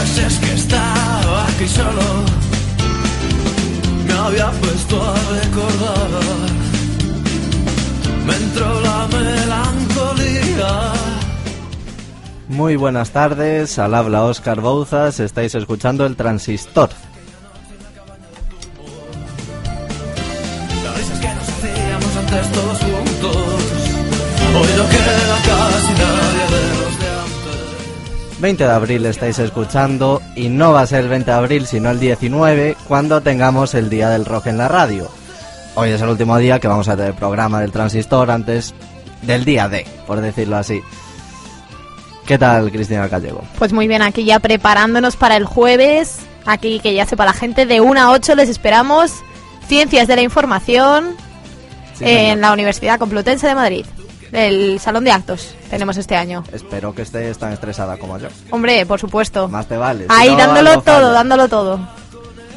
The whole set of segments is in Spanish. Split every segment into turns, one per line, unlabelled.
Pues es que estaba aquí solo, me había puesto a recordar, me entró la melancolía.
Muy buenas tardes, al habla Oscar Bouzas, estáis escuchando el transistor. 20 de abril estáis escuchando y no va a ser el 20 de abril sino el 19 cuando tengamos el Día del Rock en la radio. Hoy es el último día que vamos a tener programa del transistor antes del día D, por decirlo así. ¿Qué tal Cristina Gallego?
Pues muy bien, aquí ya preparándonos para el jueves. Aquí que ya sepa la gente, de 1 a 8 les esperamos. Ciencias de la Información
Sí,
en
señor.
la Universidad Complutense de Madrid. El Salón de Actos tenemos este año.
Espero que estés tan estresada como yo.
Hombre, por supuesto.
Más te vale. si
Ahí
no,
dándolo todo,
falla.
dándolo todo.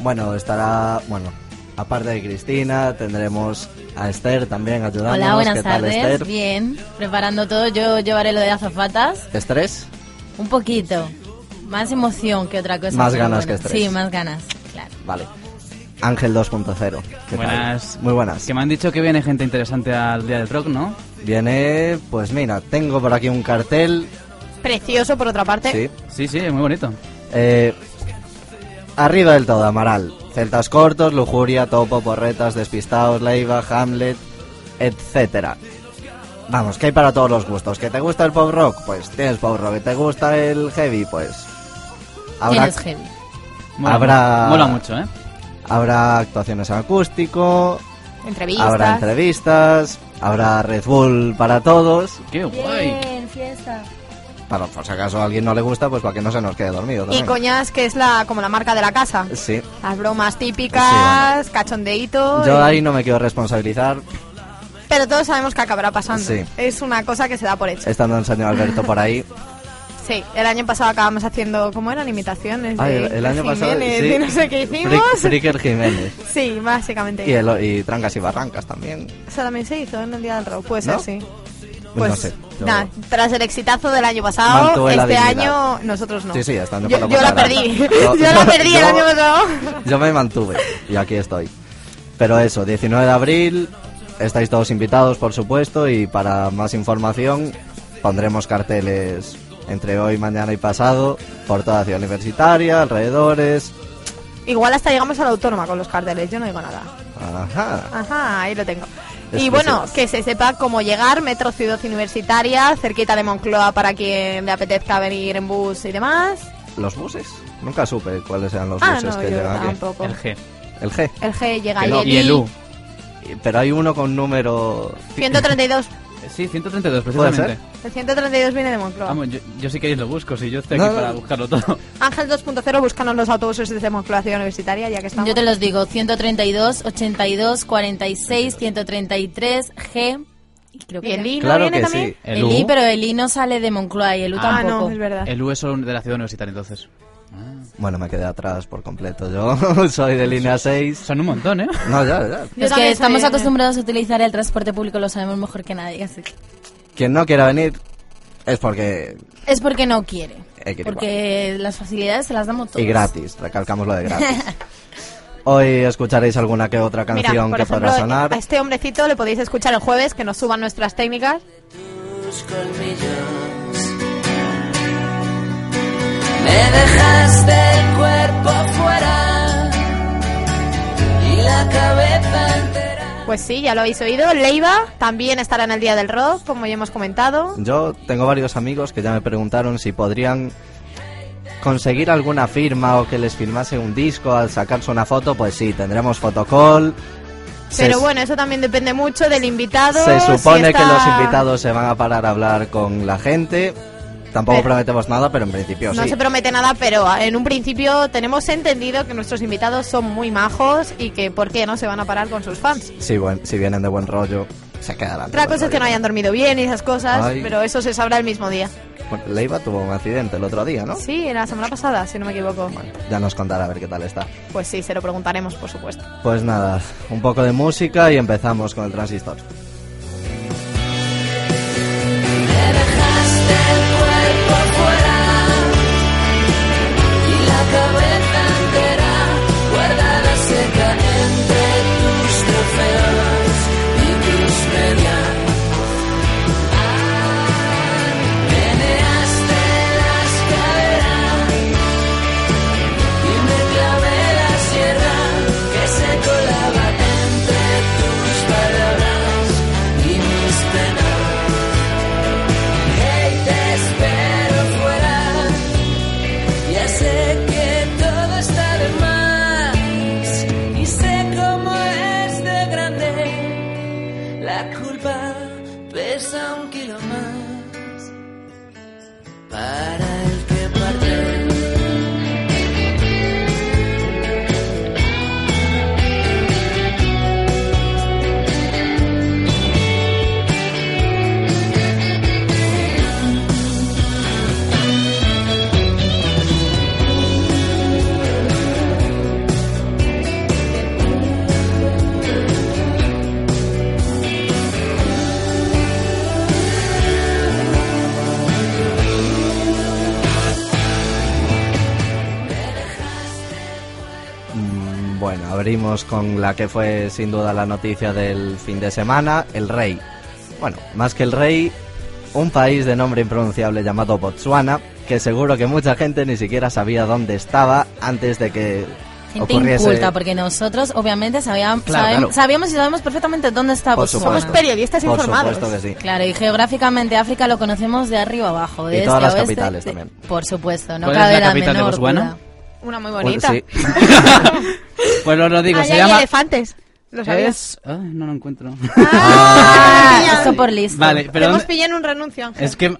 Bueno, estará, bueno, aparte de Cristina, tendremos a Esther también ayudándonos.
Hola, buenas
¿Qué tal,
tardes.
Esther?
Bien, preparando todo. Yo llevaré lo de azafatas.
¿Estrés?
Un poquito. Más emoción que otra cosa.
Más ganas
bueno.
que estrés.
Sí, más ganas. Claro.
Vale. Ángel 2.0. ¿Qué tal?
Buenas.
Muy buenas.
Que me han dicho que viene gente interesante al Día del Rock, ¿no?
Viene, pues mira, tengo por aquí un cartel.
Precioso, por otra parte.
Sí.
Sí, sí, muy bonito.
Eh, arriba del todo, Amaral. Celtas cortos, lujuria, topo, porretas, despistados, leiva, Hamlet, etcétera. Vamos, que hay para todos los gustos. ¿Que te gusta el pop rock? Pues tienes pop rock. ¿Que te gusta el heavy? Pues habrá,
Tienes heavy.
Mola,
Habrá-
mola mucho, ¿eh?
habrá actuaciones en acústico,
Entrevistas.
habrá entrevistas, habrá Red Bull para todos.
Qué guay.
Bien, fiesta.
Para, por si acaso a alguien no le gusta, pues para que no se nos quede dormido.
Y
también.
coñas, que es la como la marca de la casa.
Sí.
Las bromas típicas, cachondeíto.
Yo
y-
ahí no me quiero responsabilizar.
Pero todos sabemos que acabará pasando.
Sí.
Es una cosa que se da por hecho.
Estando el señor Alberto por ahí.
Sí, el año pasado acabamos haciendo, ¿cómo eran? Imitaciones de
el, el año pasado. Sí.
y no sé qué hicimos.
Frick- Fricker Jiménez.
Sí, básicamente.
Y, el- y Trancas y Barrancas también.
Eso también se hizo en el Día del Rock, puede
¿No?
ser, sí.
Pues
Pues
no sé. yo-
nada, tras el exitazo del año pasado, este año nosotros no.
Sí, sí, este año
yo, yo la perdí.
Yo-
Yo, la perdí el año pasado.
Yo me mantuve y aquí estoy. Pero eso, 19 de abril, estáis todos invitados, por supuesto, y para más información pondremos carteles entre hoy, mañana y pasado por toda la ciudad universitaria, alrededores.
Igual hasta llegamos a la autónoma con los carteles, yo no digo nada.
Ajá.
Ajá, ahí lo tengo. Y bueno, que se sepa cómo llegar, Metro Ciudad Universitaria, cerquita de Moncloa para quien le apetezca venir en bus y demás.
¿Los buses? Nunca supe cuáles eran los
Ah,
buses
no,
que
yo
llegan aquí.
tampoco.
El G.
El G.
El G llega
no.
el
Y el. U.
Pero hay uno con número...
132.
Eh, Sí, 132,
¿Puede
precisamente.
El 132 viene de Moncloa.
Vamos, yo, yo sí que lo busco, si yo estoy aquí
no.
para buscarlo todo.
Ángel 2.0, búscanos los autobuses desde Moncloa Ciudad Universitaria, ya que estamos.
Yo te los digo, 132, 82, 46, 133, G. Y creo que
¿Y el I no
Claro
viene
que
también?
sí.
El
El,
U.
I, pero el I no sale de Moncloa y el U
Ah,
tampoco.
no, es verdad.
El U es solo de la ciudad universitaria, entonces.
Bueno, me quedé atrás por completo. Yo soy de línea 6.
Son un montón, ¿eh?
No, ya, ya.
Yo
Es que estamos
soy-
acostumbrados a utilizar el transporte público, lo sabemos mejor que nadie. Así.
Quien no quiera venir es porque...
Es porque no quiere. Porque las facilidades se las damos todos.
Y gratis, recalcamos lo de gratis. Hoy escucharéis alguna que otra canción que
ejemplo,
podrá sonar.
a este hombrecito le podéis escuchar el jueves, que nos suban nuestras técnicas.
tus colmillos. Me el cuerpo fuera y la cabeza entera.
Pues sí, ya lo habéis oído. Leiva también estará en el Día del Rock, como ya hemos comentado.
Yo tengo varios amigos que ya me preguntaron si podrían conseguir alguna firma o que les firmase un disco al sacarse una foto. Pues sí, tendremos fotocall.
Pero
Se-
bueno, eso también depende mucho del invitado.
Se
si
supone que
está-
los invitados se van a parar a hablar con la gente. Tampoco
Pero-
prometemos nada, pero en principio
No
sí.
se promete nada, pero en un principio tenemos entendido que nuestros invitados son muy majos y que por qué no se van a parar con sus fans.
Sí, buen- si vienen de buen rollo, se quedarán.
Otra cosa es que no hayan dormido bien y esas cosas,
Ay.
pero eso se sabrá el mismo día.
Bueno, Leiva tuvo un accidente el otro día, ¿no?
Sí, la semana pasada, si no me equivoco.
Bueno, ya nos contará a ver qué tal está.
Pues sí, se lo preguntaremos, por supuesto.
Pues nada, un poco de música y empezamos con el transistor. Abrimos con la que fue sin duda la noticia del fin de semana, el rey. Bueno, más que el rey, un país de nombre impronunciable llamado Botswana, que seguro que mucha gente ni siquiera sabía dónde estaba antes de que
Gente
ocurriese...
inculta, porque nosotros obviamente sabíamos,
Claro,
sabem-
claro.
sabíamos y sabemos perfectamente dónde está
Por
Botswana.
supuesto.
Somos periodistas
Por
informados.
supuesto que sí.
Claro, y geográficamente África lo conocemos de arriba abajo, de
Y
este
todas
a
las
oeste,
capitales
de-
también.
Por supuesto, no
¿Cuál es
cabe
la
la,
capital de
menor
Botswana?
duda.
Una muy bonita.
sí.
Pues os lo digo,
Ahí
se
hay
llama...
elefantes. ¿Lo sabías?
Es... No lo encuentro.
Ah, eso por listo.
vale,
Pero hemos
¿dónde-
pillado en un renuncio, Ángel.
Es que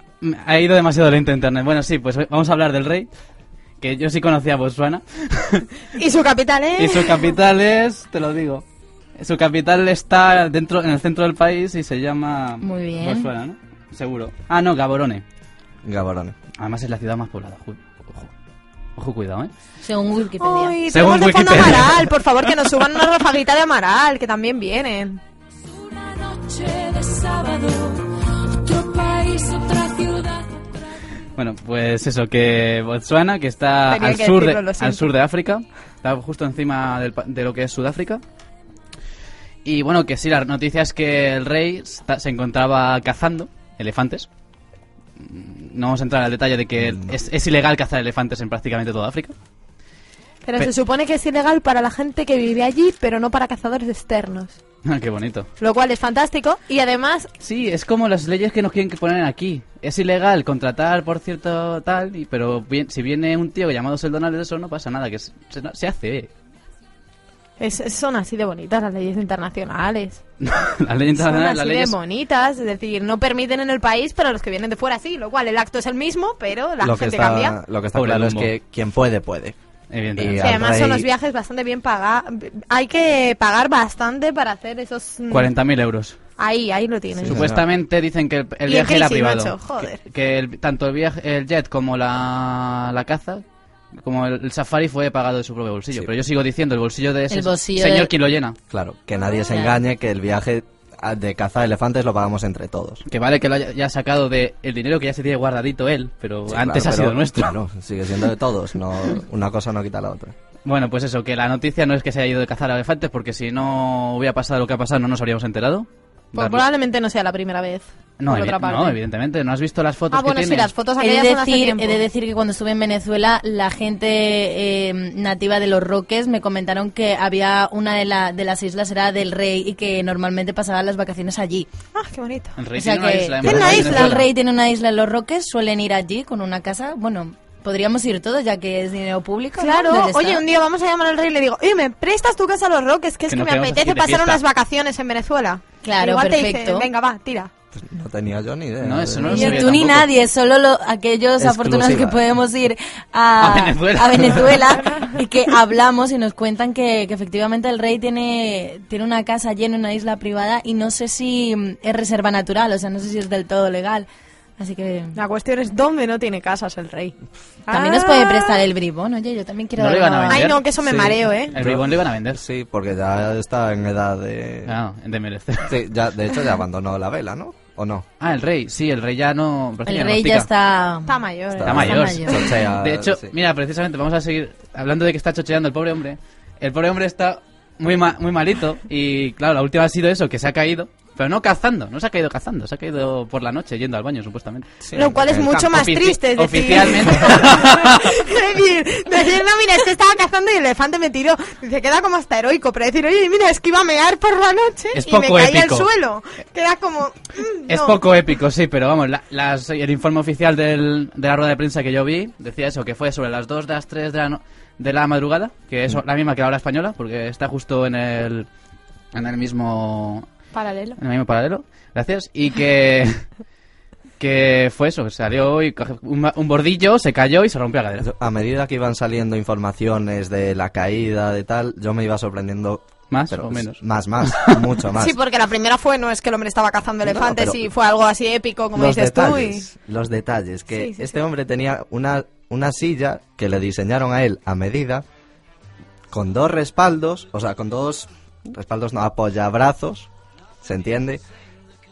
ha ido demasiado lento internet. Bueno, sí, pues vamos a hablar del rey, que yo sí conocía a Botswana.
Y su capital es...
y su capital es, te lo digo, su capital está dentro en el centro del país y se llama
Muy bien.
Botswana, ¿no? Seguro. Ah, no, Gaborone.
Gaborone.
Además es la ciudad más poblada. Ju- Ojo, cuidado, ¿eh?
Según Wikipedia.
Ay,
Según
tenemos de fondo
Wikipedia.
Amaral, por favor, que nos suban una rafaguita de Amaral, que también vienen.
Una noche de sábado, otro país, otra ciudad.
Bueno, pues eso, que Botswana, que está
Tenía
al
que
sur, de,
decirlo,
al sur de África, está justo encima del de lo que es Sudáfrica. Y bueno, que sí, la noticia es que el rey está- se encontraba cazando elefantes. Mm, No vamos a entrar al detalle de que es, es ilegal cazar elefantes en prácticamente toda África.
Pero
Pe-
se supone que es ilegal para la gente que vive allí, pero no para cazadores externos.
Ah, Qué bonito.
Lo cual es fantástico. Y además,
Sí, es como las leyes que nos quieren que poner aquí. Es ilegal contratar por cierto tal, y, pero bien- si viene un tío llamado Seldonal, eso no pasa nada, que se, se- se hace.
Es- son así de bonitas las leyes internacionales.
la ley
Son
internacional,
así
las
de
leyes...
bonitas. Es decir, no permiten en el país, pero los que vienen de fuera sí. Lo cual el acto es el mismo, pero la
lo,
gente
está,
cambia.
lo que está claro es que quien puede, puede. Y
además son los viajes bastante bien pagados. Hay que pagar bastante para hacer esos... mm,
40.000 euros.
Ahí, ahí lo tienes.
Sí,
Supuestamente dicen que el, viaje era privado.
macho, joder.
Que, que el- tanto el, viaje, el jet como la, la caza, como el, el safari fue pagado de su propio bolsillo.
Sí.
pero yo sigo diciendo, el bolsillo de ese
El bolsillo
señor
de-
quien lo llena.
Claro, que nadie se
Claro.
engañe que el viaje de caza de elefantes lo pagamos entre todos.
Que vale que lo haya ya sacado de el dinero que ya se tiene guardadito él, pero
Sí,
antes
claro,
ha
pero,
sido nuestro.
Claro, sigue siendo de todos. No, una cosa no quita la otra.
Bueno, pues eso, que la noticia no es que se haya ido de cazar a elefantes, porque si no hubiera pasado lo que ha pasado no nos habríamos enterado.
Pues probablemente no sea la primera vez.
No,
por
evi-
otra parte.
no, evidentemente. ¿No has visto las fotos
Ah, bueno,
que
sí,
tiene?
las fotos
He
aquellas
de,
son hace
decir,
tiempo.
he de decir que cuando estuve en Venezuela, la gente eh, nativa de los Roques me comentaron que había una de, la, de las islas era del rey y que normalmente pasaban las vacaciones allí.
Ah, qué bonito.
El rey
o sea
tiene una
que
isla en
Tiene una isla.
el rey tiene una isla en los Roques, suelen ir allí con una casa. Bueno, podríamos ir todos ya que es dinero público. ¿no?
Claro,
Del
oye, un día vamos a llamar al rey y le digo, oye, ¿me prestas tu casa a los Roques? Que es
Que
que,
nos
me apetece pasar
fiesta".
unas vacaciones en Venezuela.
Claro,
Igual te
perfecto.
dice, venga, va, tira.
No tenía yo ni idea.
No, eso no lo
Ni
sabía
tú ni
tampoco.
nadie, solo lo- aquellos
Exclusiva.
afortunados que podemos ir a,
A Venezuela.
a Venezuela y que hablamos y nos cuentan que, que efectivamente el rey tiene, tiene una casa llena, una isla privada y no sé si mm, es reserva natural, o sea, no sé si es del todo legal. Así que
La cuestión es dónde no tiene casas el rey.
también nos
Ah.
puede prestar el bribón, oye, yo también quiero
No
dar
lo iban a
una-
vender.
Ay, no, que eso me
Sí.
mareo, ¿eh?
El bribón lo iban a vender.
Sí, porque ya está en edad de...
Ah, de merecer.
Sí, ya, de hecho ya abandonó la vela, ¿no? ¿O no?
Ah, el rey, sí, el rey ya no.
El
no
rey ya está...
Está mayor.
Está
¿eh?
Está mayor.
Chochea,
De hecho,
sí.
mira, precisamente vamos a seguir hablando de que está chocheando el pobre hombre. El pobre hombre está muy ma- muy malito y claro, la última ha sido eso, que se ha caído, pero no cazando, no se ha caído cazando, se ha caído por la noche yendo al baño supuestamente.
Sí,
Lo cual es mucho más
Ofici-
triste, es decir...
Oficialmente.
Es decir, decir, no, mira, es que estaba cazando y el elefante me tiró. Dice, queda como hasta heroico, pero decir, oye, mira, es que iba a mear por la noche
Es
y me caí
épico.
al suelo. Queda como... mm,
Es
no.
poco épico, sí, pero vamos, la- las- el informe oficial del- de la rueda de prensa que yo vi decía eso, que fue sobre las 2 de las 3 de la, no- de la madrugada, que es la misma que la hora española, porque está justo en el, en el mismo
Paralelo.
en el mismo paralelo, gracias, y que que fue eso, que salió y un, ma- un bordillo, se cayó y se rompió la cadera.
A medida que iban saliendo informaciones de la caída, de tal, yo me iba sorprendiendo...
¿Más
pero
o menos?
Más, más, mucho más.
Sí, porque la primera fue, no es que el hombre estaba cazando elefantes y fue algo así épico, como dices tú. Y...
los detalles, que
Sí, sí,
este
sí.
hombre tenía una, una silla que le diseñaron a él a medida, con dos respaldos, o sea, con dos respaldos, no, apoyabrazos, ¿se entiende?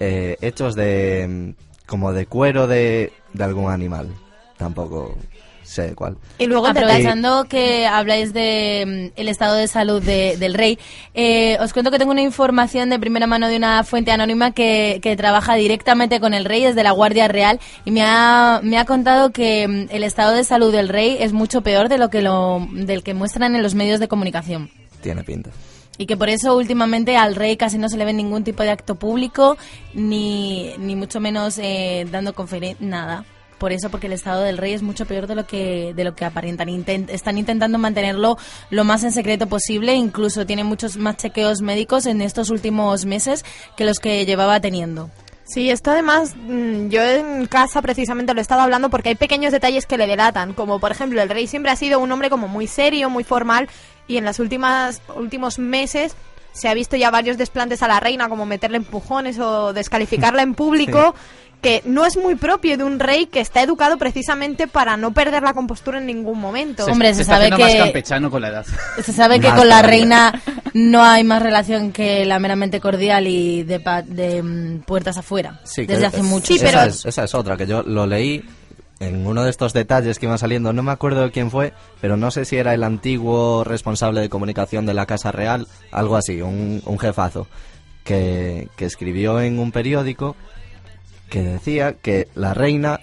Eh, hechos de, mm, como de cuero de, de algún animal, tampoco sé cuál.
Y luego.
Aprovechando que habláis de mm, el estado de salud de- del rey, eh, os cuento que tengo una información de primera mano de una fuente anónima que, que trabaja directamente con el rey, es de la Guardia Real, y me ha, me ha contado que mm, el estado de salud del rey es mucho peor de lo que lo, del que muestran en los medios de comunicación.
Tiene pinta.
Y que por eso últimamente al rey casi no se le ve ningún tipo de acto público, ni, ni mucho menos eh, dando conferencia, nada. Por eso, porque el estado del rey es mucho peor de lo que, de lo que aparentan. Intent- están intentando mantenerlo lo más en secreto posible, incluso tiene muchos más chequeos médicos en estos últimos meses que los que llevaba teniendo.
Sí, esto además, mm, yo en casa precisamente lo he estado hablando porque hay pequeños detalles que le delatan, como por ejemplo el rey siempre ha sido un hombre como muy serio, muy formal y en las últimas últimos meses se ha visto ya varios desplantes a la reina como meterle empujones o descalificarla en público que no es muy propio de un rey que está educado precisamente para no perder la compostura en ningún momento.
Hombre, se sabe que-
más campechano con la edad.
Se sabe que con la reina no hay más relación que la meramente cordial y de, pa- de mm, puertas afuera.
Sí,
desde hace
es-
mucho.
esa
pero-
es, esa es otra, que yo lo leí en uno de estos detalles que iban saliendo, no me acuerdo de quién fue, pero no sé si era el antiguo responsable de comunicación de la Casa Real, algo así, un, un jefazo, que, que escribió en un periódico que decía que la reina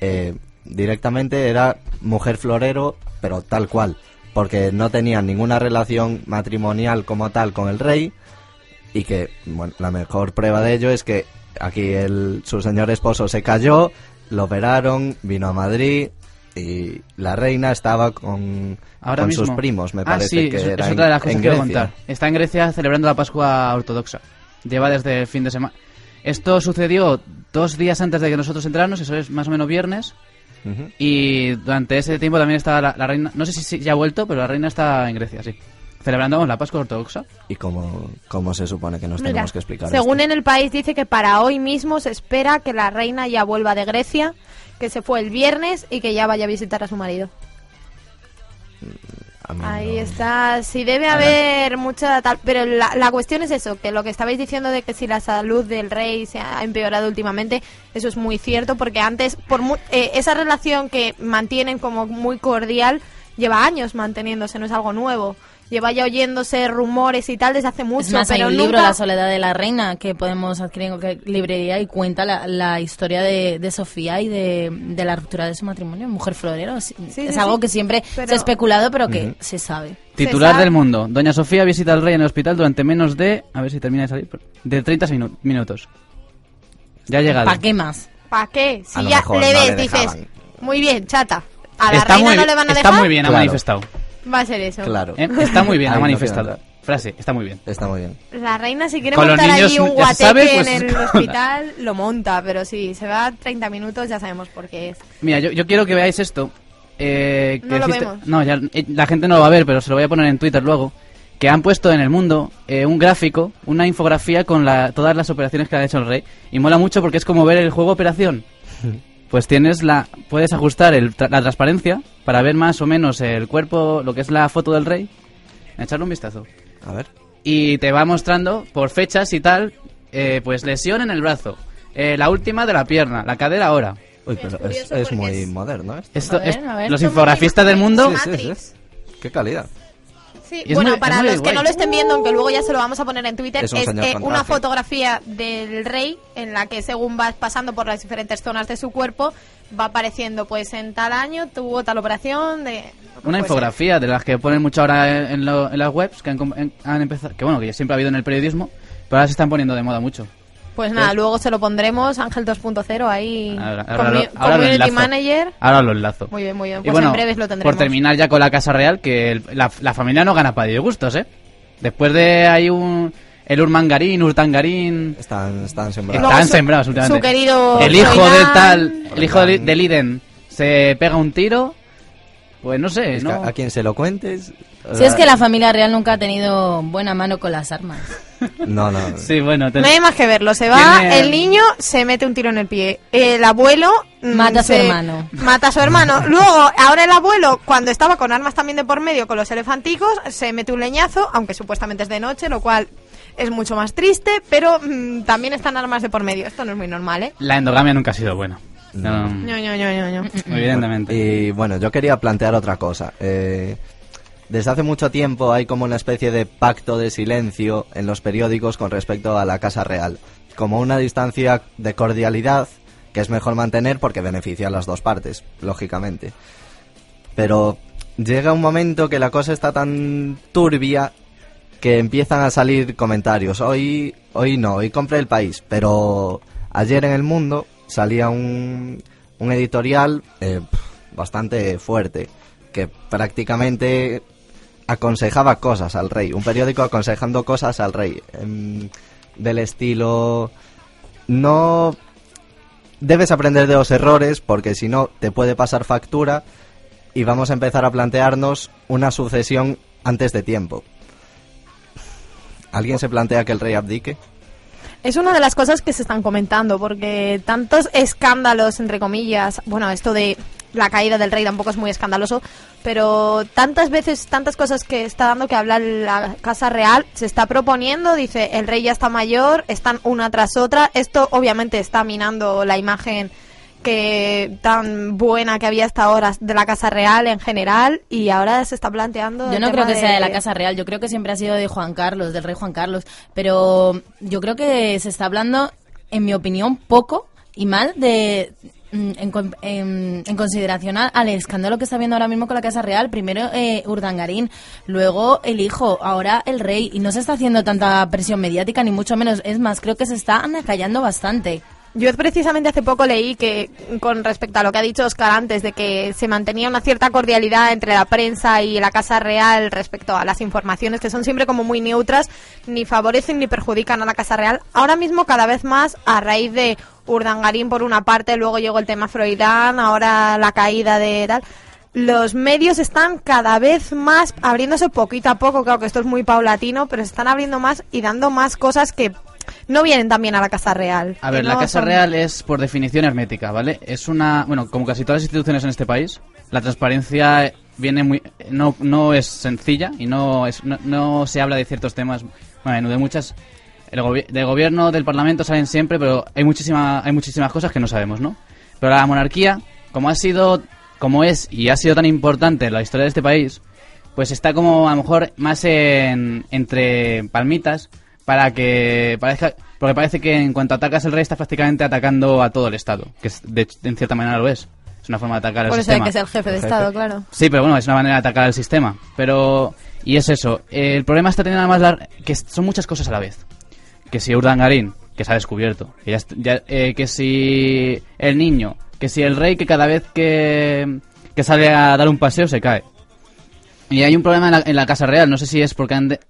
eh, directamente era mujer florero, pero tal cual, porque no tenía ninguna relación matrimonial como tal con el rey y que la mejor prueba de ello es que aquí el, su señor esposo se cayó, lo operaron, vino a Madrid y la reina estaba con,
Ahora
con
mismo.
sus primos, me
ah,
parece
sí,
que
es,
era
es
en-
otra de las cosas que quiero contar. Está en Grecia celebrando la Pascua ortodoxa. Lleva desde el fin de semana. Esto sucedió dos días antes de que nosotros entráramos, eso es más o menos viernes. Y durante ese tiempo también estaba la, la reina, no sé si ya ha vuelto, pero la reina está en Grecia, sí. Celebrando la Pascua ortodoxa.
¿Y cómo, cómo se supone que nos
Mira,
tenemos que explicar
Según
esto?
en el país dice que para hoy mismo se espera que la reina ya vuelva de Grecia, que se fue el viernes y que ya vaya a visitar a su marido.
A mí
Ahí
no-
está, sí debe haber mucha tal, pero la, la cuestión es eso, que lo que estabais diciendo de que si la salud del rey se ha empeorado últimamente, eso es muy cierto, porque antes, por mu- eh, esa relación que mantienen como muy cordial, lleva años manteniéndose, no es algo nuevo. Lleva ya oyéndose rumores y tal desde hace mucho,
Es más, hay
pero
un libro, La soledad de la reina, que podemos adquirir en cualquier librería y cuenta la, la historia de, de Sofía y de, de la ruptura de su matrimonio. Mujer florero. sí, es
sí,
algo
sí.
que siempre
Pero-
se ha especulado, pero que se sabe.
Titular del mundo. Doña Sofía visita al rey en el hospital durante menos de... A ver si termina de salir. De 30 minu- minutos. Ya ha llegado.
¿Para qué más?
¿Para qué?
A
Si
lo
ya
mejor
le
no
ves,
le
dices, muy bien, chata. A la
está
reina
muy,
no le van a
está
dejar.
muy bien, ha
Claro.
manifestado.
Va a ser eso.
Claro.
¿Eh? Está muy bien,
Ahí
ha manifestado. frase, está muy bien.
Está muy bien.
La reina si quiere
Con los
montar
niños
allí un guateque
sabe, pues,
en el hospital, lo monta, pero si se va 30 minutos ya sabemos por qué es.
Mira, yo, yo quiero que veáis esto. eh, que
No lo vemos.
No, ya, eh, la gente no lo va a ver, pero se lo voy a poner en Twitter luego. Que han puesto en el mundo eh, un gráfico, una infografía con la, todas las operaciones que ha hecho el rey. Y mola mucho porque es como ver el juego operación. Pues tienes la, puedes ajustar el tra- la transparencia para ver más o menos el cuerpo, lo que es la foto del rey. Echarle un vistazo.
A ver.
Y te va mostrando por fechas y tal, eh, pues lesión en el brazo, eh, la última de la pierna, la cadera ahora.
Uy, pero es, muy
es-
moderno esto.
Esto,
A ver,
es-
a ver.
los infografistas del mundo
Sí, sí, sí. Qué calidad.
Sí, bueno,
muy-
para los que no lo estén viendo, aunque luego ya se lo vamos a poner en Twitter,
Es
es, eh, una fotografía del rey en la que según vas pasando por las diferentes zonas de su cuerpo, va apareciendo pues en tal año tuvo tal operación de...
Una infografía de las que ponen mucho ahora en, lo- en las webs que han, en- han empezado, que bueno, que siempre ha habido en el periodismo, pero ahora se están poniendo de moda mucho.
Pues nada, luego se lo pondremos, Ángel 2.0 ahí,
Ahora- ahora lo- ahora lo
Community
enlazo.
Manager.
Ahora lo enlazo.
Muy bien, muy bien, pues
bueno,
en breves lo tendremos.
por terminar ya con la Casa Real, que el- la, la familia no gana para disgustos, ¿eh? Después de ahí un... El Urmangarín, Urtangarín...
Están, están sembrados.
Están
su-
sembrados últimamente.
Su querido
El hijo
Zoidán.
del tal, el hijo del,
Oigan.
del Iden, se pega un tiro... Pues no sé,
Es que
¿no?
a quien se lo cuentes.
Si es que la familia real nunca ha tenido buena mano con las armas.
No, no.
Sí, bueno... te-
No hay más que verlo. Se va,
Tiene-
el niño se mete un tiro en el pie. El abuelo. mm,
Mata a su hermano.
Mata a su hermano. Luego, ahora el abuelo, cuando estaba con armas también de por medio con los elefanticos, se mete un leñazo, aunque supuestamente es de noche, lo cual es mucho más triste, pero mm, también están armas de por medio. Esto no es muy normal, ¿eh?
La endogamia nunca ha sido buena. No,
ño, ño, ño.
evidentemente.
Y bueno, yo quería plantear otra cosa. Eh, desde hace mucho tiempo hay como una especie de pacto de silencio en los periódicos con respecto a la Casa Real. Como una distancia de cordialidad que es mejor mantener porque beneficia a las dos partes, lógicamente. Pero llega un momento que la cosa está tan turbia que empiezan a salir comentarios. Hoy, hoy no, hoy compré el país, pero ayer en el mundo salía un, un editorial eh, bastante fuerte que prácticamente aconsejaba cosas al rey, un periódico aconsejando cosas al rey, em, del estilo no debes aprender de los errores porque si no te puede pasar factura y vamos a empezar a plantearnos una sucesión antes de tiempo. ¿Alguien se plantea que el rey abdique?
Es una de las cosas que se están comentando, porque tantos escándalos, entre comillas, bueno, esto de la caída del rey tampoco es muy escandaloso, pero tantas veces, tantas cosas que está dando que hablar la Casa Real, se está proponiendo, dice, el rey ya está mayor, están una tras otra, esto obviamente está minando la imagen que tan buena que había hasta ahora de la Casa Real en general y ahora se está planteando
Yo no creo que sea de la Casa Real, yo creo que siempre ha sido de Juan Carlos, del rey Juan Carlos. Pero yo creo que se está hablando, en mi opinión, poco y mal de mm, en, con- en- en consideración al escándalo que está habiendo ahora mismo con la Casa Real. Primero eh, Urdangarín, luego el hijo, ahora el rey. Y no se está haciendo tanta presión mediática, ni mucho menos. Es más, creo que se está acallando bastante.
Yo precisamente hace poco leí que con respecto a lo que ha dicho Oscar antes de que se mantenía una cierta cordialidad entre la prensa y la Casa Real respecto a las informaciones que son siempre como muy neutras, ni favorecen ni perjudican a la Casa Real. Ahora mismo cada vez más a raíz de Urdangarín por una parte, luego llegó el tema Freudán, ahora la caída de tal. Los medios están cada vez más abriéndose poquito a poco, claro que esto es muy paulatino, pero se están abriendo más y dando más cosas que no vienen también a la Casa Real.
A ver, la Casa
son-
Real es por definición hermética, ¿vale? Es una, bueno, como casi todas las instituciones en este país, la transparencia viene muy, no, no es sencilla y no es, no, no se habla de ciertos temas, bueno, de muchas, el gobi- del gobierno, del parlamento saben siempre, pero hay muchísima, hay muchísimas cosas que no sabemos, ¿no? Pero la monarquía, como ha sido, como es y ha sido tan importante en la historia de este país, pues está como a lo mejor más en, entre palmitas para que parezca porque parece que en cuanto atacas el rey estás prácticamente atacando a todo el estado que es, de, en cierta manera lo es. Es una forma de atacar el
Por eso hay
sistema
que ser jefe de
El
Estado,
jefe.
claro.
sí pero bueno es una manera de atacar el sistema. Pero y es eso el problema está teniendo además la- que son muchas cosas a la vez. Que si Urdangarín que se ha descubierto que, ya ya, eh, que si el niño que si el rey que cada vez que, que sale a dar un paseo se cae. Y hay un problema en la, en la Casa Real, no sé si es porque han de-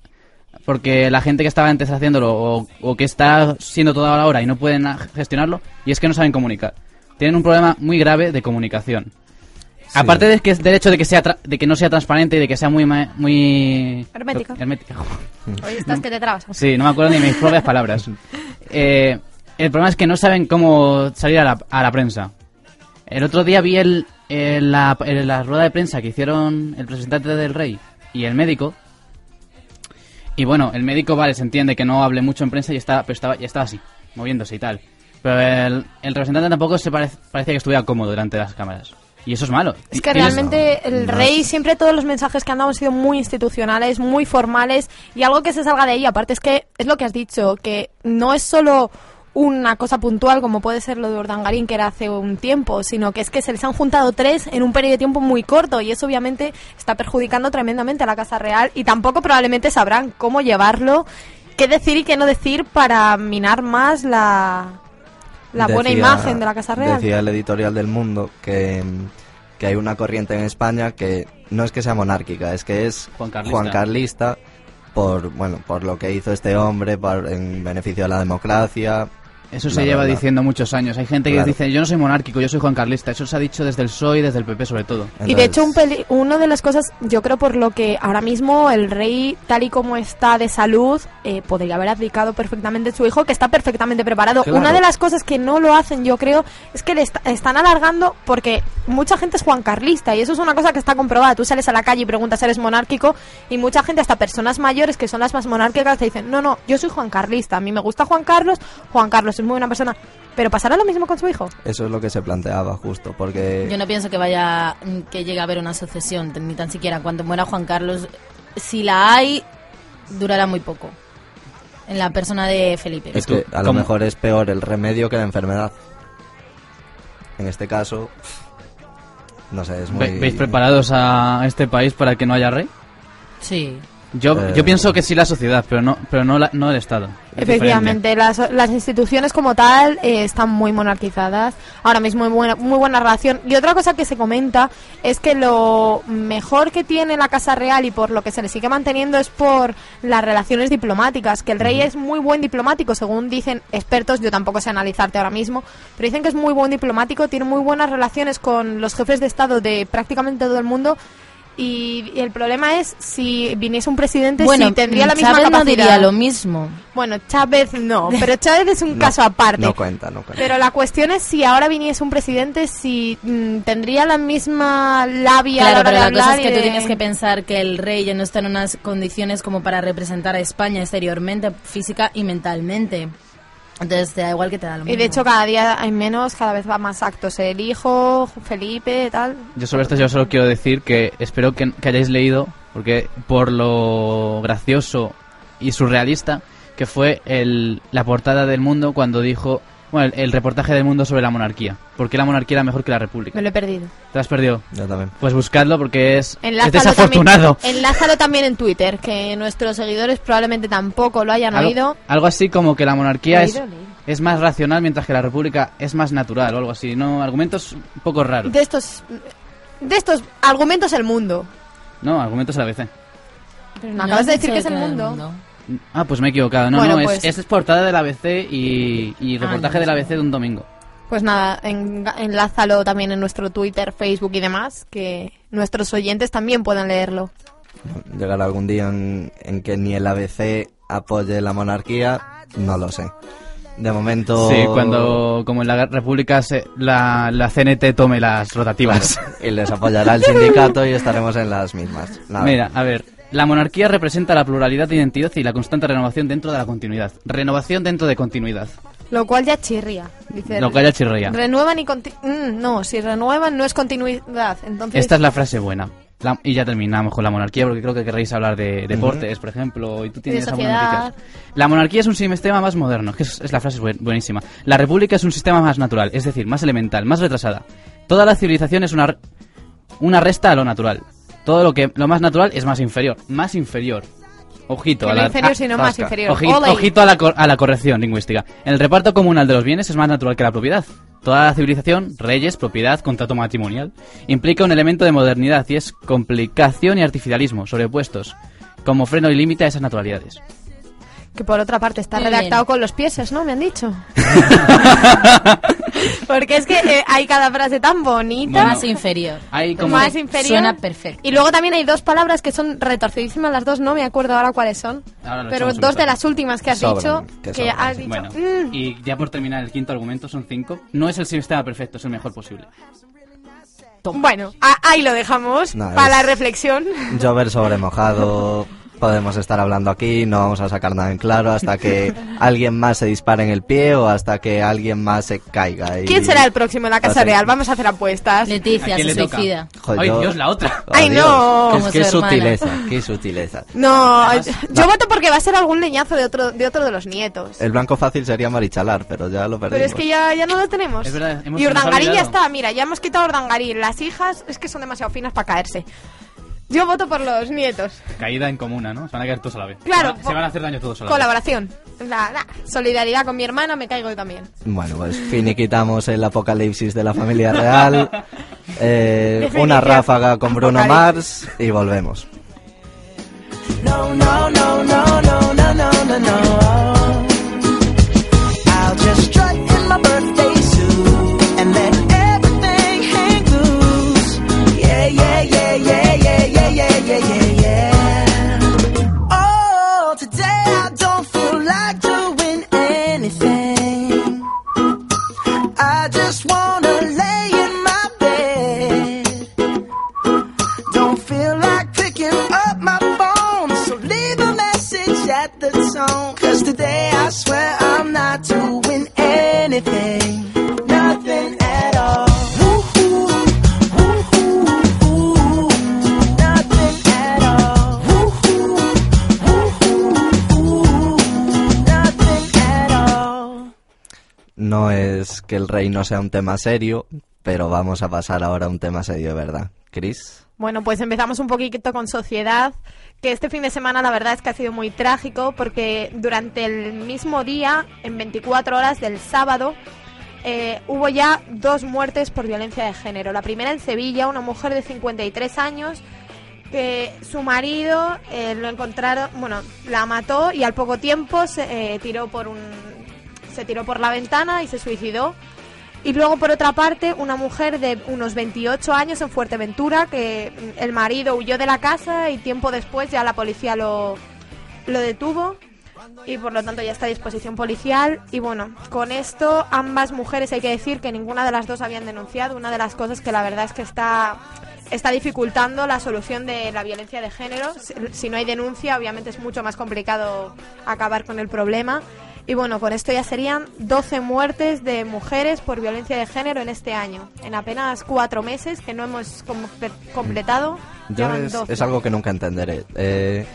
porque la gente que estaba antes haciéndolo o, o que está siendo toda la hora y no pueden gestionarlo, y es que no saben comunicar. Tienen un problema muy grave de comunicación. Aparte de que del hecho de que sea tra- de que no sea transparente y de que sea muy muy
Hermético.
hermético.
Hoy estás que te trabas.
Sí, no me acuerdo ni mis propias palabras. Eh, el problema es que no saben cómo salir a la, a la prensa. El otro día vi el, el- la, el- la rueda de prensa que hicieron el representante del rey y el médico. Y bueno, el médico, vale, se entiende que no hable mucho en prensa y está, pero estaba, y estaba así, moviéndose y tal. Pero el, el representante tampoco se parece, parecía que estuviera cómodo delante de las cámaras. Y eso es malo.
Es que realmente el rey siempre todos los mensajes que han dado han sido muy institucionales, muy formales y algo que se salga de ahí. Aparte es que es lo que has dicho, que no es solo una cosa puntual como puede ser lo de Urdangarín que era hace un tiempo, sino que es que se les han juntado tres en un periodo de tiempo muy corto y eso obviamente está perjudicando tremendamente a la Casa Real y tampoco probablemente sabrán cómo llevarlo, qué decir y qué no decir para minar más la, la buena imagen de la Casa Real.
Decía el editorial del Mundo que, que hay una corriente en España que no es que sea monárquica, es que es
Juan Carlista.
Carlista por bueno por lo que hizo este hombre por- en beneficio de la democracia.
Eso se
La
lleva
verdad.
diciendo muchos años. Hay gente que
Claro.
dice, yo no soy monárquico, yo soy Juan Carlista. Eso se ha dicho desde el PSOE y desde el PP sobre todo.
Y de hecho, un peli- una de las cosas, yo creo por lo que ahora mismo el rey, tal y como está de salud, eh, podría haber abdicado perfectamente a su hijo, que está perfectamente preparado.
Claro.
Una de las cosas que no lo hacen, yo creo, es que le est- están alargando porque mucha gente es Juan Carlista y eso es una cosa que está comprobada. Tú sales a la calle y preguntas, ¿eres monárquico? Y mucha gente, hasta personas mayores que son las más monárquicas, te dicen, no, no, yo soy Juan Carlista, a mí me gusta Juan Carlos, Juan Carlos es muy buena persona. Pero pasará lo mismo con su hijo.
Eso es lo que se planteaba justo, porque
Yo no pienso que vaya, que llegue a haber una sucesión, ni tan siquiera. Cuando muera Juan Carlos, si la hay, durará muy poco. En la persona de Felipe.
es que a lo
¿cómo?
mejor es peor el remedio que la enfermedad. En este caso, no sé, es muy...
Ve- ¿Veis preparados a este país para que no haya rey?
Sí.
Yo,
Eh.
yo pienso que sí la sociedad, pero no, pero no, la- no el Estado. Es
Efectivamente, las, las instituciones como tal eh, están muy monarquizadas. Ahora mismo hay buena, muy buena relación. Y otra cosa que se comenta es que lo mejor que tiene la Casa Real y por lo que se le sigue manteniendo es por las relaciones diplomáticas. Que el rey es muy buen diplomático, según dicen expertos. Yo tampoco sé analizarte ahora mismo, pero dicen que es muy buen diplomático, tiene muy buenas relaciones con los jefes de Estado de prácticamente todo el mundo. Y, y el problema es si viniese un presidente,
bueno,
si tendría la misma
Chávez no
capacidad.
diría lo mismo.
Bueno, Chávez no, pero Chávez es un
No,
caso aparte.
No cuenta, no cuenta.
pero la cuestión es si ahora viniese un presidente, si mm, tendría la misma labia a la
Claro,
hora
pero
de
la cosa es que tú tienes que pensar que el rey ya no está en unas condiciones como para representar a España exteriormente, física y mentalmente. Entonces te da igual que te da lo mismo.
Y de hecho cada día hay menos, cada vez va más actos. El hijo, Felipe, tal.
Yo sobre esto yo solo quiero decir que espero que, que hayáis leído, porque por lo gracioso y surrealista que fue el, la portada del mundo cuando dijo, bueno, el, el reportaje del mundo sobre la monarquía. ¿Por qué la monarquía era mejor que la república?
Me lo he perdido.
¿Te has perdido?
Yo también.
Pues buscadlo porque es, es desafortunado.
También, enlázalo también en Twitter, que nuestros seguidores probablemente tampoco lo hayan
Algo,
oído.
algo así como que la monarquía es, más racional mientras que la república es más natural o algo así. No, argumentos un poco raros.
De estos, de estos argumentos el mundo.
No, argumentos a la vez.
Pero me
No
acabas de decir que es el
era
mundo.
Ah, pues me he equivocado. No,
Bueno,
no,
pues-
es, es portada del ABC y, y
Ah,
reportaje
no,
del. ABC de un domingo.
Pues nada, en- enlázalo también en nuestro Twitter, Facebook y demás, que nuestros oyentes también puedan leerlo.
Llegará algún día en, en que ni el ABC apoye la monarquía, no lo sé. De momento...
Sí, cuando, como en la República, se- la, la CNT tome las rotativas.
Y les apoyará el sindicato y estaremos en las mismas. Nada.
Mira, a ver. La monarquía representa la pluralidad de identidad y la constante renovación dentro de la continuidad. Renovación dentro de continuidad.
Lo cual ya chirría. Dice,
Lo que haya chirría.
Renuevan y conti- mm, no, si renuevan no es continuidad. Entonces,
Esta es la frase buena. La- y ya terminamos con la monarquía porque creo que querréis hablar de deportes, por ejemplo, y tú tienes
De
algunas. La monarquía es un sistema más moderno, que es, es la frase buen- buenísima. La república es un sistema más natural, es decir, más elemental, más retrasada. Toda la civilización es una, una resta a lo natural. Todo lo que lo más natural es más inferior, más inferior. Ojito
que
a la
inferior,
ah,
sino más inferior.
Oji- ojito a la, cor- a la corrección lingüística. El reparto comunal de los bienes es más natural que la propiedad. Toda la civilización, reyes, propiedad, contrato matrimonial, implica un elemento de modernidad y es complicación y artificialismo sobrepuestos. como freno y límite a esas naturalidades.
Que por otra parte está
Muy
redactado
bien.
con los pieses, ¿no? Me han dicho. Porque es que eh, hay cada frase tan bonita.
Bueno,
Más inferior.
Hay como
más inferior.
Suena perfecto.
Y luego también hay dos palabras que son retorcidísimas las dos, no me acuerdo ahora cuáles son.
Ahora
pero dos de las últimas que has
Sobran,
dicho,
que
que
sobran,
has dicho.
Bueno,
"Mm".
y ya por terminar el quinto argumento, son cinco. No es el sistema perfecto, es el mejor posible.
Bueno, a- ahí lo dejamos
No,
para la reflexión.
Llover sobre mojado. Podemos estar hablando aquí, no vamos a sacar nada en claro hasta que alguien más se dispare en el pie o hasta que alguien más se caiga. y-
¿Quién será el próximo en la Casa Real? Vamos a hacer apuestas.
Leticia
¿A quién
se
le toca?
suicida.
Joder,
¡Ay, Dios, la otra!
Oh,
¡Ay,
Dios,
no!
Hermana.
sutileza, qué sutileza.
No,
Además-
yo voto porque va a ser algún leñazo de otro de otro de los nietos.
El blanco fácil sería Marichalar, pero ya lo perdimos.
Pero es que ya, ya no lo tenemos.
Es verdad, hemos-
y Urdangarín ya está, mira, ya hemos quitado Urdangarín. Las hijas es que son demasiado finas para caerse. Yo voto por los nietos.
Caída en comuna, ¿no? Se van a caer todos a la vez.
Claro,
Se van a- Se van a hacer daño todos a la vez.
Colaboración. La- la solidaridad con mi hermana, me caigo yo también.
Bueno, pues finiquitamos el apocalipsis de la familia real. eh, una ráfaga con Bruno
Apocalipsis.
Mars y volvemos.
No, no, no, no, no, no, no, no, no.
Rey no sea un tema serio, pero vamos a pasar ahora a un tema serio verdad. Chris.
Bueno, pues empezamos un poquito con sociedad, que este fin de semana la verdad es que ha sido muy trágico porque durante el mismo día, en 24 horas del sábado, eh, hubo ya dos muertes por violencia de género. La primera en Sevilla, una mujer de 53 años que su marido eh, lo encontraron, bueno, la mató y al poco tiempo se eh, tiró por un se tiró por la ventana y se suicidó. Y luego, por otra parte, una mujer de unos 28 años en Fuerteventura, que el marido huyó de la casa y tiempo después ya la policía lo, lo detuvo y por lo tanto ya está a disposición policial. Y bueno, con esto ambas mujeres hay que decir que ninguna de las dos habían denunciado. Una de las cosas que la verdad es que está, está dificultando la solución de la violencia de género. Si no hay denuncia, obviamente es mucho más complicado acabar con el problema. Y bueno, con esto ya serían 12 muertes de mujeres por violencia de género en este año. En apenas cuatro meses que no hemos com- completado.
Yo es,
12.
es algo que nunca entenderé. Eh,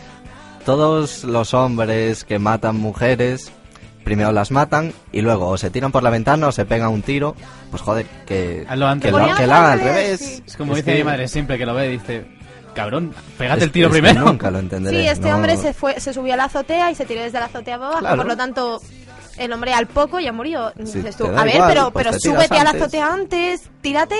todos los hombres que matan mujeres, primero las matan y luego o se tiran por la ventana o se pegan un tiro. Pues joder, que,
Hazlo antes.
que lo, que lo hagan al revés.
revés, sí.
Es como
Es
dice
que-
mi madre siempre que lo ve, dice, cabrón, pégate
es-
el tiro
es que
primero.
nunca lo entenderé.
Sí, este
no-
hombre se fue, se subió a la azotea y se tiró desde la azotea para abajo,
Claro.
por lo tanto, el hombre al poco ya murió.
Sí,
tú, a ver,
igual,
pero,
pues
pero súbete a la
antes".
azotea antes, tírate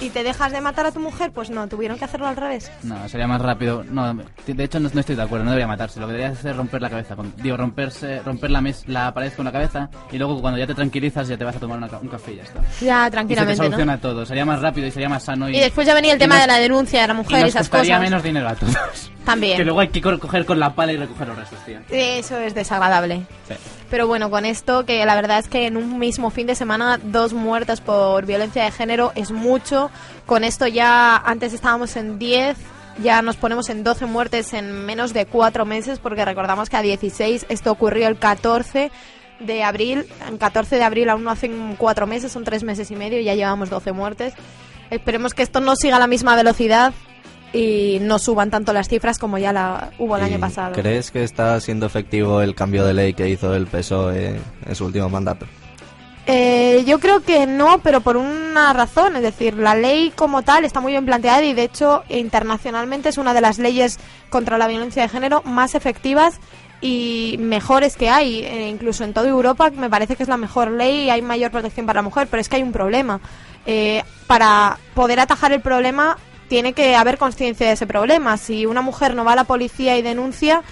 y te dejas de matar a tu mujer. Pues no, tuvieron que hacerlo al revés.
No, sería más rápido. No, de hecho no, no estoy de acuerdo, no debería matarse. Lo que debería hacer es romper la cabeza. con- digo, romperse, romper la, mes, la pared con la cabeza y luego cuando ya te tranquilizas ya te vas a tomar una un café y ya está.
Ya,
Y se te
tranquilamente, ¿no?
soluciona todo. Sería más rápido y sería más sano. Y,
Y después ya venía el
y
tema
nos-
de la denuncia de la
y
mujer y
nos
esas
costaría
cosas.
menos dinero a todos.
También.
Que luego hay que co- coger con la pala y recoger los restos, tío.
Eso es desagradable.
Sí.
Pero bueno, con esto, que la verdad es que en un mismo fin de semana, dos muertas por violencia de género es mucho. Con esto ya, antes estábamos en 10, ya nos ponemos en 12 muertes en menos de cuatro meses, porque recordamos que a 16 esto ocurrió el 14 de abril. En 14 de abril aún no hacen cuatro meses, son tres meses y medio y ya llevamos 12 muertes. Esperemos que esto no siga a la misma velocidad y no suban tanto las cifras como ya la hubo el
¿Y
año pasado.
¿Crees que está siendo efectivo el cambio de ley que hizo el PSOE en su último mandato?
Eh, yo creo que no, pero por una razón, es decir, la ley como tal está muy bien planteada y de hecho internacionalmente es una de las leyes contra la violencia de género más efectivas y mejores que hay, Eh, incluso en toda Europa me parece que es la mejor ley y hay mayor protección para la mujer, pero es que hay un problema. Eh, para poder atajar el problema tiene que haber conciencia de ese problema. Si una mujer no va a la policía y denuncia,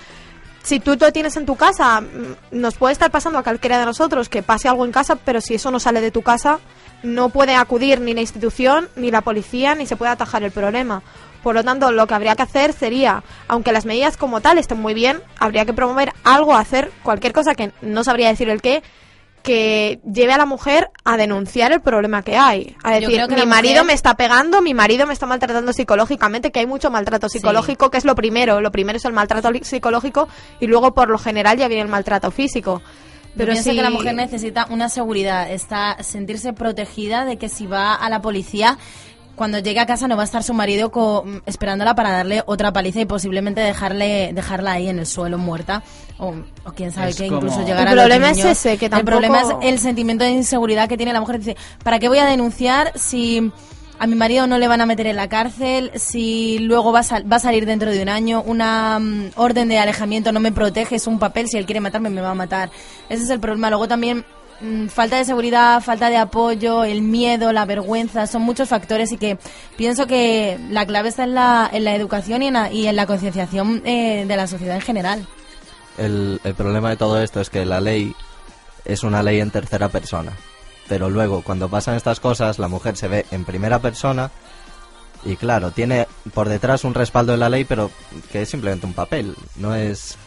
si tú lo tienes en tu casa, mm, nos puede estar pasando a cualquiera de nosotros que pase algo en casa, pero si eso no sale de tu casa, no puede acudir ni la institución, ni la policía, ni se puede atajar el problema. Por lo tanto, lo que habría que hacer sería, aunque las medidas como tal estén muy bien, habría que promover algo, hacer cualquier cosa que no sabría decir el qué, que lleve a la mujer a denunciar el problema que hay. A decir, mi marido me está pegando, mi marido me está maltratando psicológicamente, que hay mucho maltrato psicológico, que es lo primero. Lo primero es el maltrato psicológico y luego, por lo general, ya viene el maltrato físico.
Pero
Pero
pienso
si-
que la mujer necesita una seguridad, está sentirse protegida de que si va a la policía, cuando llegue a casa no va a estar su marido co- esperándola para darle otra paliza y posiblemente dejarle dejarla ahí en el suelo muerta o, o quién sabe
Es
que
como-
incluso
El
llegar a
problema
los
es
niños.
ese, que
El
tampoco-
problema es el sentimiento de inseguridad que tiene la mujer. Dice, ¿para qué voy a denunciar si a mi marido no le van a meter en la cárcel, si luego va a, sal- va a salir dentro de un año, una mm, orden de alejamiento no me protege, es un papel, si él quiere matarme me va a matar. Ese es el problema. Luego también mm, falta de seguridad, falta de apoyo, el miedo, la vergüenza, son muchos factores y que pienso que la clave está en la, en la educación y en la, y en la concienciación eh, de la sociedad en general.
El problema de todo esto es que la ley es una ley en tercera persona. Pero luego, cuando pasan estas cosas, la mujer se ve en primera persona y claro, tiene por detrás un respaldo de la ley, pero que es simplemente un papel. No es...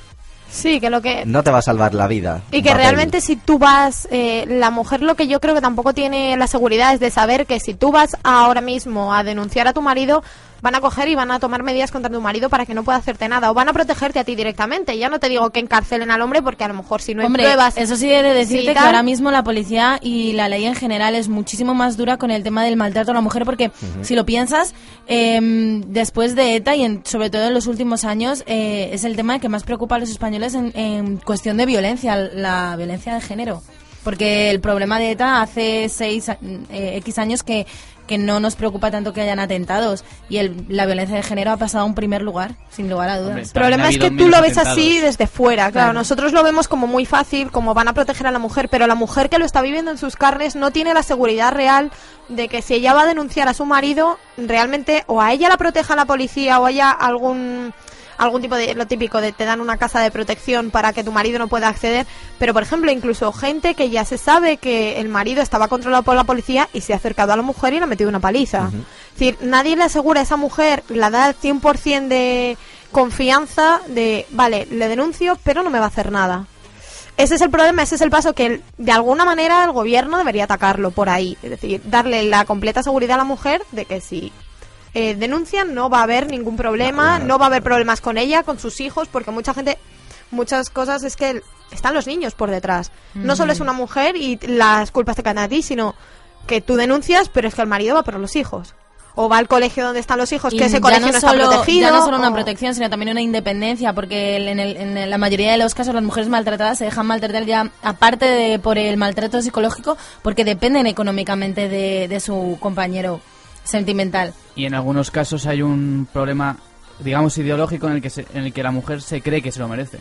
Sí, que lo que...
No te va a salvar la vida.
Y que
papel.
realmente si tú vas, eh, la mujer lo que yo creo que tampoco tiene la seguridad es de saber que si tú vas ahora mismo a denunciar a tu marido, van a coger y van a tomar medidas contra tu marido para que no pueda hacerte nada o van a protegerte a ti directamente. Ya no te digo que encarcelen al hombre porque a lo mejor si no hay
Hombre,
pruebas...
eso sí he de decirte
sí,
que ahora mismo la policía y la ley en general es muchísimo más dura con el tema del maltrato a la mujer porque si lo piensas, em, después de ETA y en- sobre todo en los últimos años, eh, es el tema que más preocupa a los españoles en, en cuestión de violencia, la violencia de género. Porque el problema de ETA hace seis, eh, X años que, que no nos preocupa tanto que hayan atentados y el, la violencia de género ha pasado a un primer lugar, sin lugar a dudas.
Hombre,
El problema es que tú lo ves así desde fuera, claro.
Claro.
Nosotros lo vemos como muy fácil, como van a proteger a la mujer, pero la mujer que lo está viviendo en sus carnes no tiene la seguridad real de que si ella va a denunciar a su marido, realmente o a ella la proteja la policía o haya algún algún tipo de lo típico de te dan una casa de protección para que tu marido no pueda acceder, pero por ejemplo incluso gente que ya se sabe que el marido estaba controlado por la policía y se ha acercado a la mujer y le ha metido una paliza. Es decir, nadie le asegura a esa mujer, la da el 100% de confianza de, vale, le denuncio, pero no me va a hacer nada. Ese es el problema, ese es el paso que de alguna manera el gobierno debería atacarlo por ahí. Es decir, darle la completa seguridad a la mujer de que si eh, denuncian no va a haber ningún problema, no va a haber problemas con ella, con sus hijos, porque mucha gente, muchas cosas es que están los niños por detrás. No solo es una mujer y las culpas te caen a ti, sino que tú denuncias, pero es que el marido va por los hijos. O va al colegio donde están los hijos,
Y
que ese colegio no, está
solo,
protegido.
Ya no solo una protección, sino también una independencia, porque el- en, el- en la mayoría de los casos las mujeres maltratadas se dejan maltratar ya, aparte de por el maltrato psicológico, porque dependen económicamente de, de su compañero sentimental.
Y en algunos casos hay un problema, digamos, ideológico en el que, se- en el que la mujer se cree que se lo merece.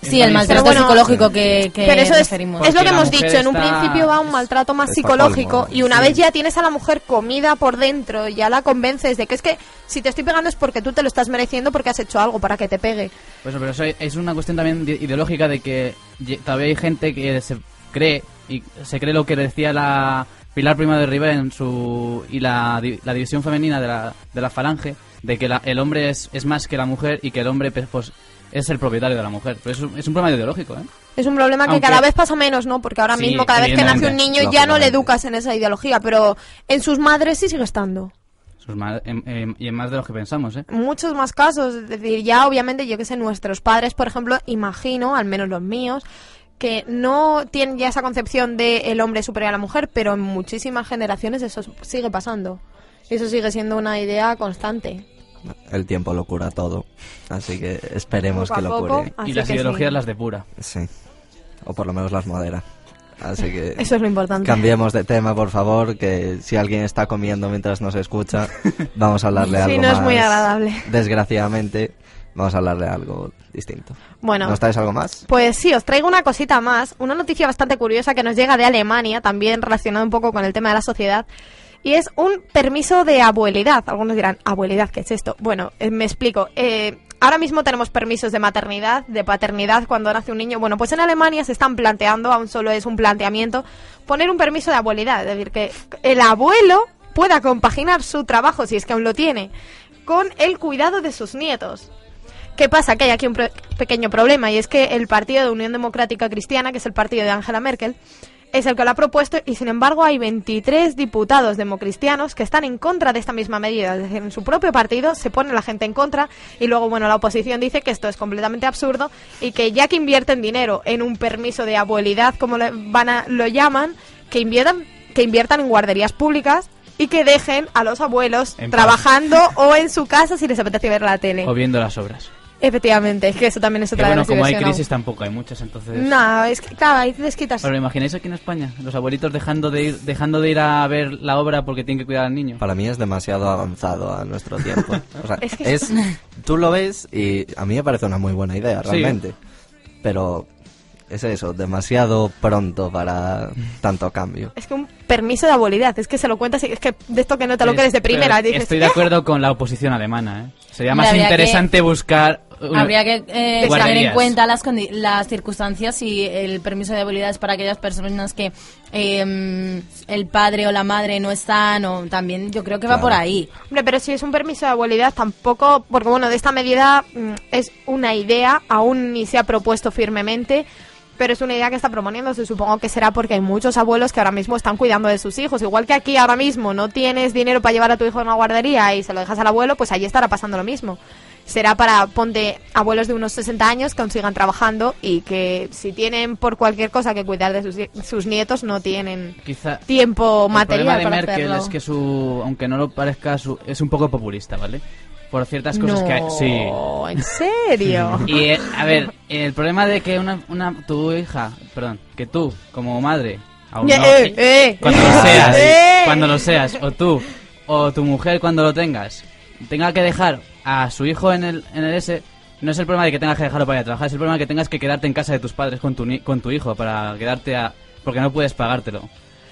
Sí, el maltrato
bueno,
psicológico que, que
Pero eso es,
referimos.
es lo que hemos dicho. En un principio va un maltrato más psicológico y una
sí.
vez ya tienes a la mujer comida por dentro, ya la convences de que es que si te estoy pegando es porque tú te lo estás mereciendo porque has hecho algo para que te pegue.
Pues, pero eso es una cuestión también de- ideológica de que todavía hay gente que se cree y se cree lo que decía la Pilar Prima de Rivera en su y la, la división femenina de la, de la falange de que la- el hombre es, es más que la mujer y que el hombre pues, pues, es el propietario de la mujer. Pero es un, es un problema ideológico, ¿eh?
Es un problema que
Aunque-
cada vez pasa menos, ¿no? Porque ahora
Sí,
mismo cada vez que nace un niño ya no le educas en esa ideología, pero en sus madres sí sigue estando.
Sus ma- en- en- y en más de lo que pensamos, ¿eh?
muchos más casos. Es decir, ya obviamente, yo que sé, nuestros padres, por ejemplo, imagino, al menos los míos, que no tienen ya esa concepción de el hombre superior a la mujer, pero en muchísimas generaciones eso sigue pasando. Eso sigue siendo una idea constante.
El tiempo lo cura todo. Así que esperemos
Poco
que lo
poco.
cure.
Y las ideologías
sí.
las depura.
Sí. O por lo menos las modera. Así que
Eso es lo importante.
cambiemos de tema, por favor, que si alguien está comiendo mientras nos escucha, vamos a hablarle
Sí,
algo
no es
más.
muy agradable.
Desgraciadamente, vamos a hablarle algo distinto.
Bueno.
¿Nos traes algo más?
Pues sí, os traigo una cosita más, una noticia bastante curiosa que nos llega de Alemania, también relacionada un poco con el tema de la sociedad. Y es un permiso de abuelidad. Algunos dirán, ¿abuelidad qué es esto? Bueno, eh, me explico. Eh, ahora mismo tenemos permisos de maternidad, de paternidad cuando nace un niño. Bueno, pues en Alemania se están planteando, aún solo es un planteamiento, poner un permiso de abuelidad. Es decir, que el abuelo pueda compaginar su trabajo, si es que aún lo tiene, con el cuidado de sus nietos. ¿Qué pasa? Que hay aquí un pro- pequeño problema y es que el Partido de Unión Democrática Cristiana, que es el partido de Angela Merkel, es el que lo ha propuesto y sin embargo hay 23 diputados democristianos que están en contra de esta misma medida. Es decir, en su propio partido se pone la gente en contra y luego, bueno, la oposición dice que esto es completamente absurdo y que ya que invierten dinero en un permiso de abuelidad, como le van a, lo llaman, que inviertan, que inviertan en guarderías públicas y que dejen a los abuelos
En paz.
trabajando o en su casa si les apetece ver la tele.
O viendo las obras.
Efectivamente, es que eso también es otra de
bueno,
las
como hay crisis tampoco hay muchas, entonces...
No, es que, claro, ahí te desquitas.
Pero imagináis aquí en España, los abuelitos dejando de ir, dejando de ir a ver la obra porque tienen que cuidar al niño.
Para mí es demasiado avanzado a nuestro tiempo. O sea,
Es que-
es, tú lo ves y a mí me parece una muy buena idea,
Sí.
realmente. Pero es eso, demasiado pronto para tanto cambio.
Es que un permiso de abuelidad, es que se lo cuentas y es que de esto que no te lo
Es-
crees de primera. dices,
Estoy de acuerdo con la oposición alemana, ¿eh? Sería más interesante buscar...
Habría que eh, tener en cuenta las, las circunstancias y el permiso de habilidades para aquellas personas que eh, el padre o la madre no están o también yo creo que va por ahí.
Hombre, pero si es un permiso de abuelidad tampoco, porque bueno, de esta medida mm, es una idea, aún ni se ha propuesto firmemente, pero es una idea que está proponiéndose. Supongo que será porque hay muchos abuelos que ahora mismo están cuidando de sus hijos. Igual que aquí ahora mismo no tienes dinero para llevar a tu hijo a una guardería y se lo dejas al abuelo, pues allí estará pasando lo mismo. Será para, ponte, abuelos de unos 60 años que aún sigan trabajando y que si tienen por cualquier cosa que cuidar de sus, sus nietos no tienen
Quizá...
tiempo
El
material
problema de
para
Merkel
hacerlo.
es que su, aunque no lo parezca, su, es un poco populista, ¿vale? Por ciertas cosas
no,
que hay. Sí.
¿en serio?
Y eh, a ver, el problema de que una, una tu hija, perdón, que tú como madre, aún no,
eh, eh.
cuando lo seas, cuando lo seas, o tú o tu mujer cuando lo tengas, tenga que dejar a su hijo en el en el S, no es el problema de que tengas que dejarlo para ir a trabajar, es el problema de que tengas que quedarte en casa de tus padres con tu con tu hijo para quedarte a porque no puedes pagártelo.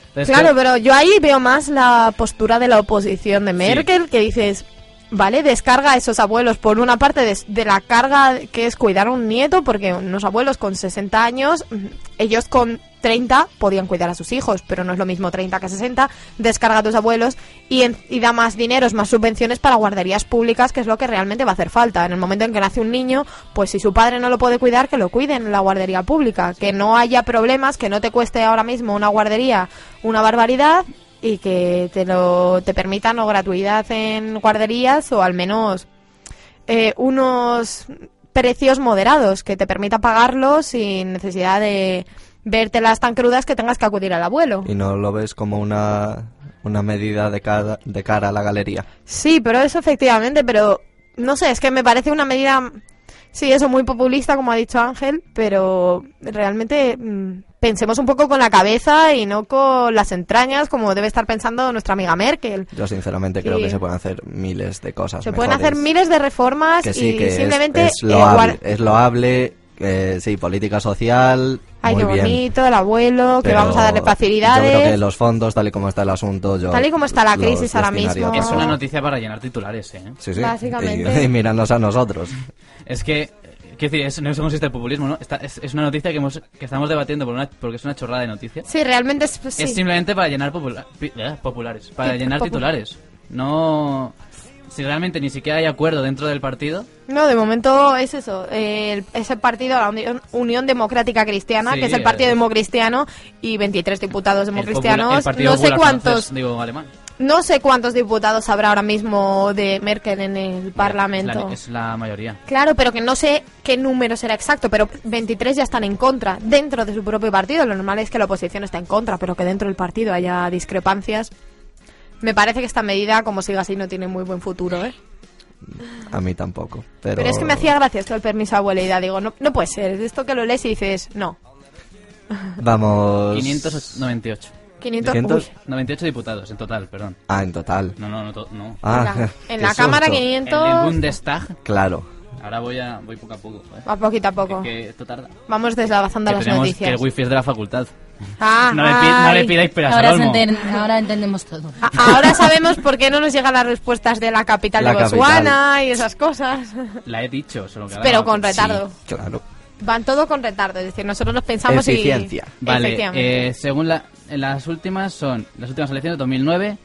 Entonces,
Claro, pero yo ahí veo más la postura de la oposición de Merkel, que dices, vale, descarga a esos abuelos por una parte de, de la carga que es cuidar a un nieto, porque unos abuelos con 60 años, mm, ellos con 30 podían cuidar a sus hijos, pero no es lo mismo 30 que 60, descarga a tus abuelos y, en- y da más dineros, más subvenciones para guarderías públicas, que es lo que realmente va a hacer falta. En el momento en que nace un niño, pues si su padre no lo puede cuidar, que lo cuiden en la guardería pública, que no haya problemas, que no te cueste ahora mismo una guardería una barbaridad y que te lo te permitan o gratuidad en guarderías o al menos eh, unos precios moderados que te permita pagarlos sin necesidad de vértelas tan crudas que tengas que acudir al abuelo.
Y no lo ves como una, una medida de cara, de cara a la galería.
Sí, pero eso efectivamente, pero no sé, es que me parece una medida, sí, eso muy populista, como ha dicho Ángel, pero realmente mm, pensemos un poco con la cabeza y no con las entrañas, como debe estar pensando nuestra amiga Merkel.
Yo sinceramente creo
Sí.
que se pueden hacer miles de cosas.
Se pueden hacer miles de reformas
que sí,
y
que
simplemente
es,
eh,
loable,
guar-
es loable, eh, sí, política social,
Ay,
muy
qué
bien.
bonito, el abuelo, que vamos a darle
Yo creo que
facilidades.
los fondos, tal y como está el asunto, yo
Tal y como está la crisis ahora mismo.
es una noticia para llenar titulares, ¿eh?
Sí, sí.
Básicamente.
Y, y míranos a nosotros.
Es que, quiero decir, es, no eso consiste el populismo, ¿no? Está- es, es una noticia que, hemos, que estamos debatiendo por una- porque es una chorrada de noticia.
Sí, realmente es... sí.
Es simplemente para llenar popula- pi- eh, populares, para
Sí,
llenar
popu-
titulares. No... Si realmente ni siquiera hay acuerdo dentro del partido,
No, de momento es eso, eh, el- ese partido, la Unión, Unión Democrática Cristiana,
Sí,
que es el partido
eh,
democristiano, y 23 diputados
el,
democristianos.
el
No sé cuántos,
francés, digo alemán.
no sé cuántos diputados habrá ahora mismo de Merkel en el Parlamento.
Es la, es la mayoría.
Claro, pero que no sé qué número será exacto, pero 23 ya están en contra dentro de su propio partido. Lo normal es que la oposición esté en contra, pero que dentro del partido haya discrepancias. Me parece que esta medida, como siga así, no tiene muy buen futuro, ¿eh?
A mí tampoco. Pero,
Pero es que me hacía gracia esto del permiso de abuelidad. Digo, no, no puede ser. Es esto que lo lees y dices, no.
Vamos...
598.
500.
500.
uy,
98 diputados en total, perdón.
Ah, en total.
No, no, no. no.
Ah,
en la, en la Cámara
susto.
500.
En el Bundestag,
Claro.
Ahora voy a voy poco a poco. ¿eh?
A poquito a poco.
Que, que esto tarda.
Vamos deslavazando
Que
las
tenemos que
noticias.
el wifi es de la facultad.
Ah,
No le, pi- no le pidáis peras
Ahora,
al olmo.
enten- ahora entendemos todo.
Ahora sabemos por qué no nos llegan las respuestas de la capital
La
de Botswana y esas cosas.
La he dicho, solo que
Pero con retardo.
Claro.
Van todo con retardo, es decir, nosotros nos pensamos
Eficiencia.
y...
Vale, eh, según la, en las últimas son las últimas elecciones de 2009 eh,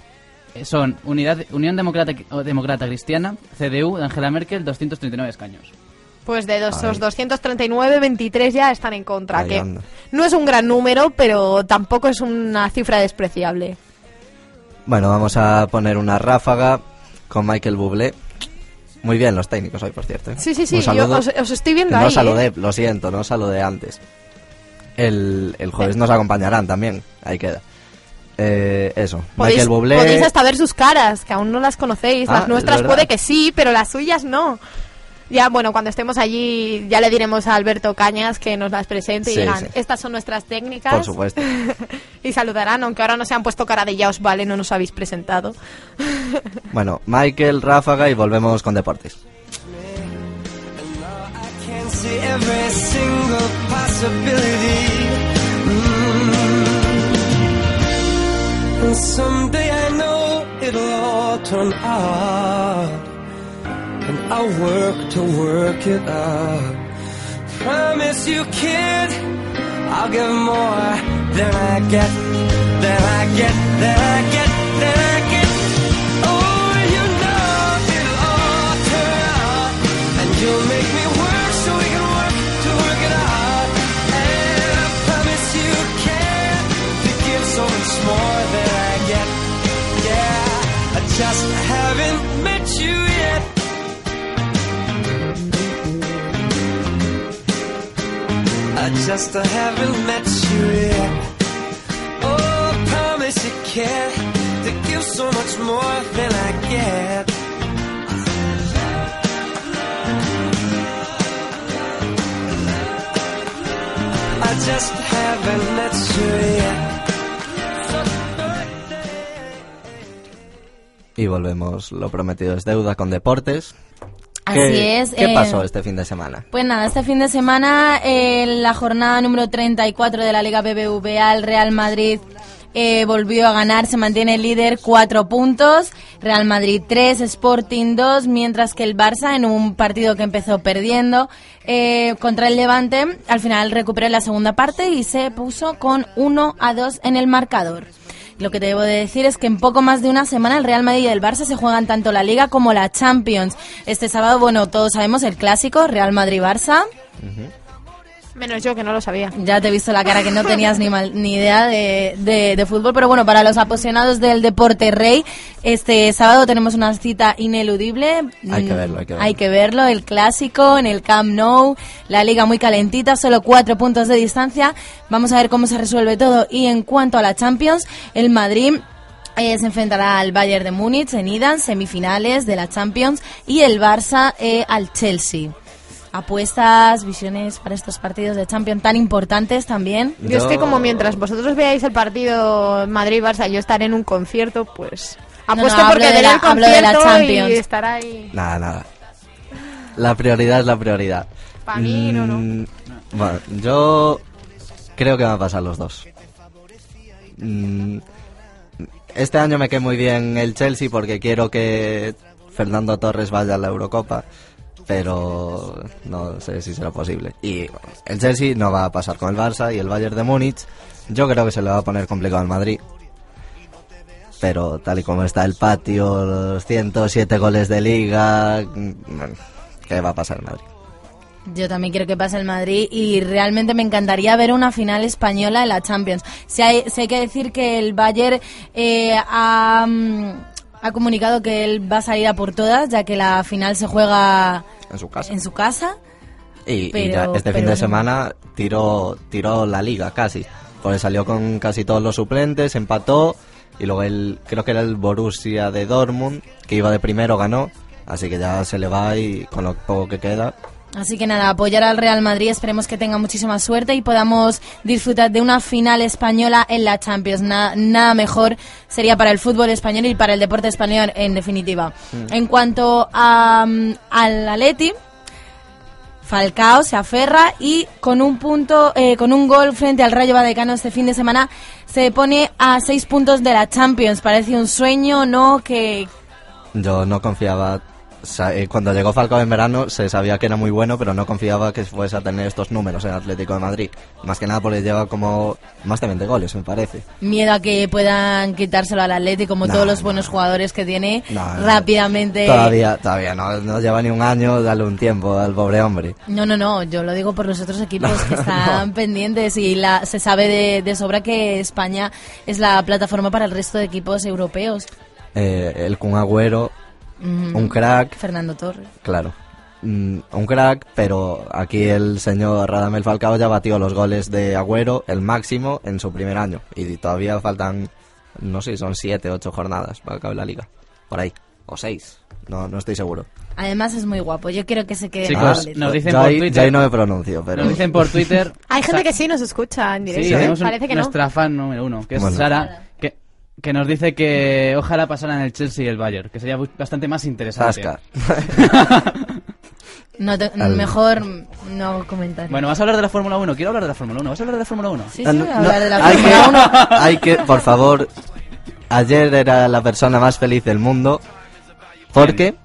son Unidad, Unión Demócrata, o Demócrata Cristiana, CDU de Angela Merkel, 239 escaños.
Pues de esos
Ay.
239, 23 ya están en contra,
Ahí
que
anda.
no es un gran número, pero tampoco es una cifra despreciable.
Bueno, vamos a poner una ráfaga con Michael Bublé. Muy bien los técnicos hoy, por cierto. ¿eh?
Sí, sí, sí, yo os, os estoy viendo
Que
ahí.
no
¿eh?
saludé, lo siento, no saludé antes. El, el jueves nos acompañarán también, ahí queda. Eh, eso,
Podéis,
Michael Bublé.
podéis hasta ver sus caras, que aún no las conocéis.
Ah,
las
es
nuestras puede que sí, pero las suyas no. Ya, bueno, cuando estemos allí, ya le diremos a Alberto Cañas que nos las presente y
Sí,
digan,
sí.
estas son nuestras técnicas.
Por supuesto.
y saludarán, aunque ahora no se han puesto cara de ya os vale, no nos habéis presentado.
Bueno, Michael, ráfaga y volvemos con deportes.
Someday I know it'll all turn out. And I'll work to work it out. Promise you, kid, I'll give more than I get, than I get, than I get, than I get. Oh, you know it'll all turn out. And you'll make I just haven't met you yet. Oh, I promise you can to give so much more than I get. I just haven't met you yet.
Y volvemos, lo prometido es deuda con deportes.
Así
¿Qué,
es.
¿Qué
eh,
pasó este fin de semana?
Pues nada, este fin de semana, en la jornada número 34 de la Liga BBVA, el Real Madrid eh, volvió a ganar, se mantiene líder, cuatro puntos. Real Madrid 3, Sporting 2, mientras que el Barça, en un partido que empezó perdiendo eh, contra el Levante, al final recuperó la segunda parte y se puso con 1 a 2 en el marcador. Lo que te debo de decir es que en poco más de una semana el Real Madrid y el Barça se juegan tanto la Liga como la Champions. Este sábado, bueno, todos sabemos el clásico, Real Madrid-Barça.
Menos yo, que no lo sabía.
Ya te he visto la cara que no tenías ni, mal- ni idea de, de- de fútbol, pero bueno, para los apasionados del deporte rey, este sábado tenemos una cita ineludible.
Hay que verlo, hay que verlo.
Hay que verlo, el clásico en el Camp Nou, la liga muy calentita, solo cuatro puntos de distancia. Vamos a ver cómo se resuelve todo. Y en cuanto a la Champions, el Madrid eh, se enfrentará al Bayern de Múnich en ida, semifinales de la Champions, y el Barça eh, al Chelsea. Apuestas, visiones para estos partidos de Champions tan importantes también.
Yo es que como mientras vosotros veáis el partido Madrid-Barça, yo estaré en un concierto, pues... Apuesto
no,
porque
de la-
el
hablo de la
concierto
Champions.
y estará ahí...
Nada, nada. La prioridad es la prioridad.
Pa' mí, no, no.
Mm, Bueno, yo creo que van a pasar los dos. Mm, Este año me quedé muy bien el Chelsea porque quiero que Fernando Torres vaya a la Eurocopa, pero no sé si será posible. Y el Chelsea no va a pasar con el Barça y el Bayern de Múnich. Yo creo que se le va a poner complicado al Madrid. Pero tal y como está el patio, los 107 goles de liga, mm, ¿qué va a pasar en Madrid?
Yo también quiero que pase el Madrid y realmente me encantaría ver una final española en la Champions. Si hay, si hay que decir que el Bayern eh, ha, mm, ha comunicado que él va a salir a por todas, ya que la final se juega
En su casa.
en su casa.
Y, ya este
pero
fin de semana tiró, tiró la liga casi. Porque salió con casi todos los suplentes, empató. Y luego el, creo que era el Borussia de Dortmund, que iba de primero, ganó. Así que ya se le va y con lo poco que queda.
Así que nada, apoyar al Real Madrid, esperemos que tenga muchísima suerte y podamos disfrutar de una final española en la Champions. Na- nada mejor sería para el fútbol español y para el deporte español en definitiva. En cuanto a, mm, al Atleti, Falcao se aferra y con un punto, eh, con un gol frente al Rayo Vallecano este fin de semana se pone a seis puntos de la Champions. Parece un sueño, ¿no? Que
Yo no confiaba. Eh, Cuando llegó Falcao en verano se sabía que era muy bueno, pero no confiaba que fuese a tener estos números en Atlético de Madrid. Más que nada porque lleva como más de 20 goles, me parece.
miedo a que puedan quitárselo al Atleti como
No,
todos los
no.
buenos jugadores que tiene
No,
rápidamente.
Todavía, todavía no, no lleva ni un año, dale un tiempo al pobre hombre.
No, no, no, yo lo digo por los otros equipos que están pendientes y la, se sabe de, de sobra que España es la plataforma para el resto de equipos europeos.
Eh, el Kun Agüero,
Mm,
un crack,
Fernando Torres.
claro. Mm, un crack, pero aquí el señor Radamel Falcao ya batió los goles de Agüero, el máximo, en su primer año. Y todavía faltan, no sé, son siete, ocho jornadas para acabar la liga. Por ahí. O seis. No, no estoy seguro.
Además es muy guapo, yo quiero que se quede
Chicos, nos dicen
yo
por
ahí,
Twitter-
yo ahí no me pronuncio, pero...
Nos dicen por Twitter.
Hay gente que sí nos escucha en
Sí,
directo, ¿eh?
tenemos un-
Parece que no.
nuestra fan número uno, que es
Bueno.
Sara, que, nos dice que ojalá pasaran el Chelsea y el Bayern, que sería bastante más interesante.
No te-
Al-
Mejor no comentar.
Bueno, ¿vas a hablar de la Fórmula 1? Quiero hablar de la Fórmula 1. ¿Vas a hablar de la Fórmula 1?
sí, sí,
Ah, no,
hablar de la
hay,
Fórmula
que,
1.
hay que, por favor, ayer era la persona más feliz del mundo. Porque...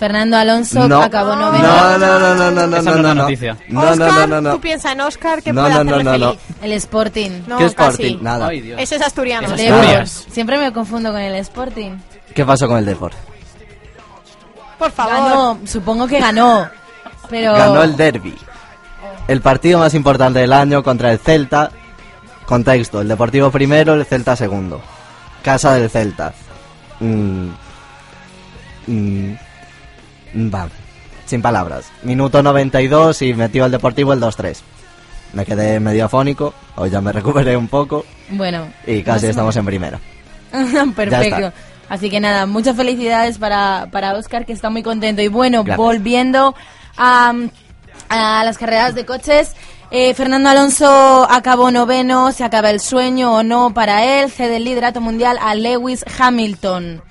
Fernando Alonso
No.
acabó
No,
noveno.
no, no, no, no, no,
Esa
no,
no
no.
noticia.
No, no,
Oscar,
no, no, no.
tú piensas en Oscar que
No,
puede
no, no,
feliz.
El Sporting.
No,
¿Qué
casi.
Sporting? Nada.
Ay.
Ese es asturiano.
Asturias.
Siempre me confundo con el Sporting.
¿Qué pasó con el Deport?
Por favor.
Ganó, supongo que ganó. Pero
Ganó el derby. El partido más importante del año contra el Celta. Contexto, el Deportivo primero, el Celta segundo. Casa del Celta. Mm. Mm. Va. Sin palabras. Minuto 92 y metió el Deportivo el 2-3. Me quedé medio afónico, hoy ya me recuperé un poco
Bueno.
y casi estamos en primera.
Perfecto. Así que nada, muchas felicidades para, para Oscar, que está muy contento. Y bueno,
Gracias.
volviendo a, a las carreras de coches, eh, Fernando Alonso acabó noveno, se acaba el sueño o no para él, cede el liderato mundial a Lewis Hamilton.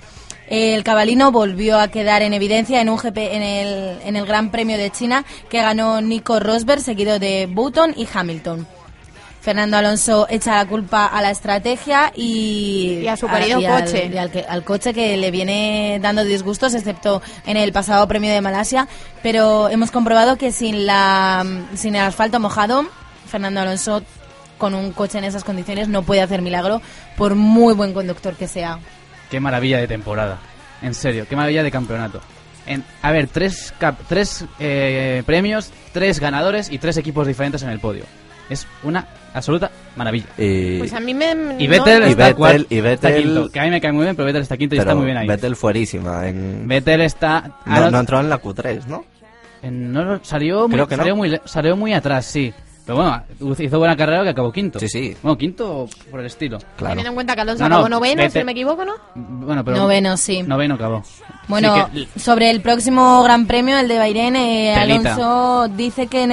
El cabalino volvió a quedar en evidencia en un GP en el, en el Gran Premio de China que ganó Nico Rosberg, seguido de Button y Hamilton. Fernando Alonso echa la culpa a la estrategia y,
Y a su querido
y al-
coche.
y al, que- al coche que le viene dando disgustos, excepto en el pasado premio de Malasia. Pero hemos comprobado que sin, la, sin el asfalto mojado, Fernando Alonso con un coche en esas condiciones no puede hacer milagro, por muy buen conductor que sea.
Qué maravilla de temporada. En serio, qué maravilla de campeonato. En, a ver, tres, cap- tres eh, premios, tres ganadores y tres equipos diferentes en el podio. Es una absoluta maravilla.
Y,
Pues a mí me...
Y
no-
Vettel,
Y
está,
Vettel-
cuar-
y
está
Vettel-
quinto, que a mí me cae muy bien, pero Vettel está quinto y
pero
está muy bien ahí.
Vettel fuerísima. En...
Vettel está...
No,
no-
no entró en la Q3, ¿no?
en- no, no, salió, muy,
Creo que no.
salió, muy, le- salió muy atrás, sí. Pero bueno, hizo buena carrera que acabó quinto.
Sí, sí.
Bueno, quinto por el estilo.
Claro.
Teniendo en cuenta que Alonso
No, no,
acabó noveno, si no me equivoco, ¿no?
Bueno, pero
Noveno, sí.
Noveno acabó.
Bueno,
que-
sobre el próximo Gran Premio, el de Bahrein, eh. Alonso dice que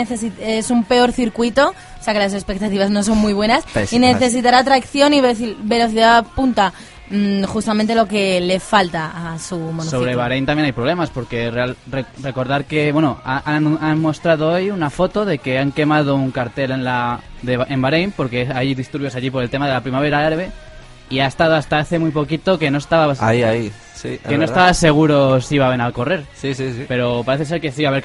es un peor circuito, o sea que las expectativas no son muy buenas,
Pésimas.
y necesitará tracción y velocidad punta, mm, justamente lo que le falta a su monociclo.
Sobre Bahrein también hay problemas porque real- re- recordar que bueno ha- han, han mostrado hoy una foto de que han quemado un cartel en la de, en Bahrein porque hay disturbios allí por el tema de la primavera árabe y ha estado hasta hace muy poquito que no estaba
Ahí, ahí. Sí,
que no
verdad.
estaba seguro si iban a correr
Sí, sí, sí.
pero parece ser que sí va a haber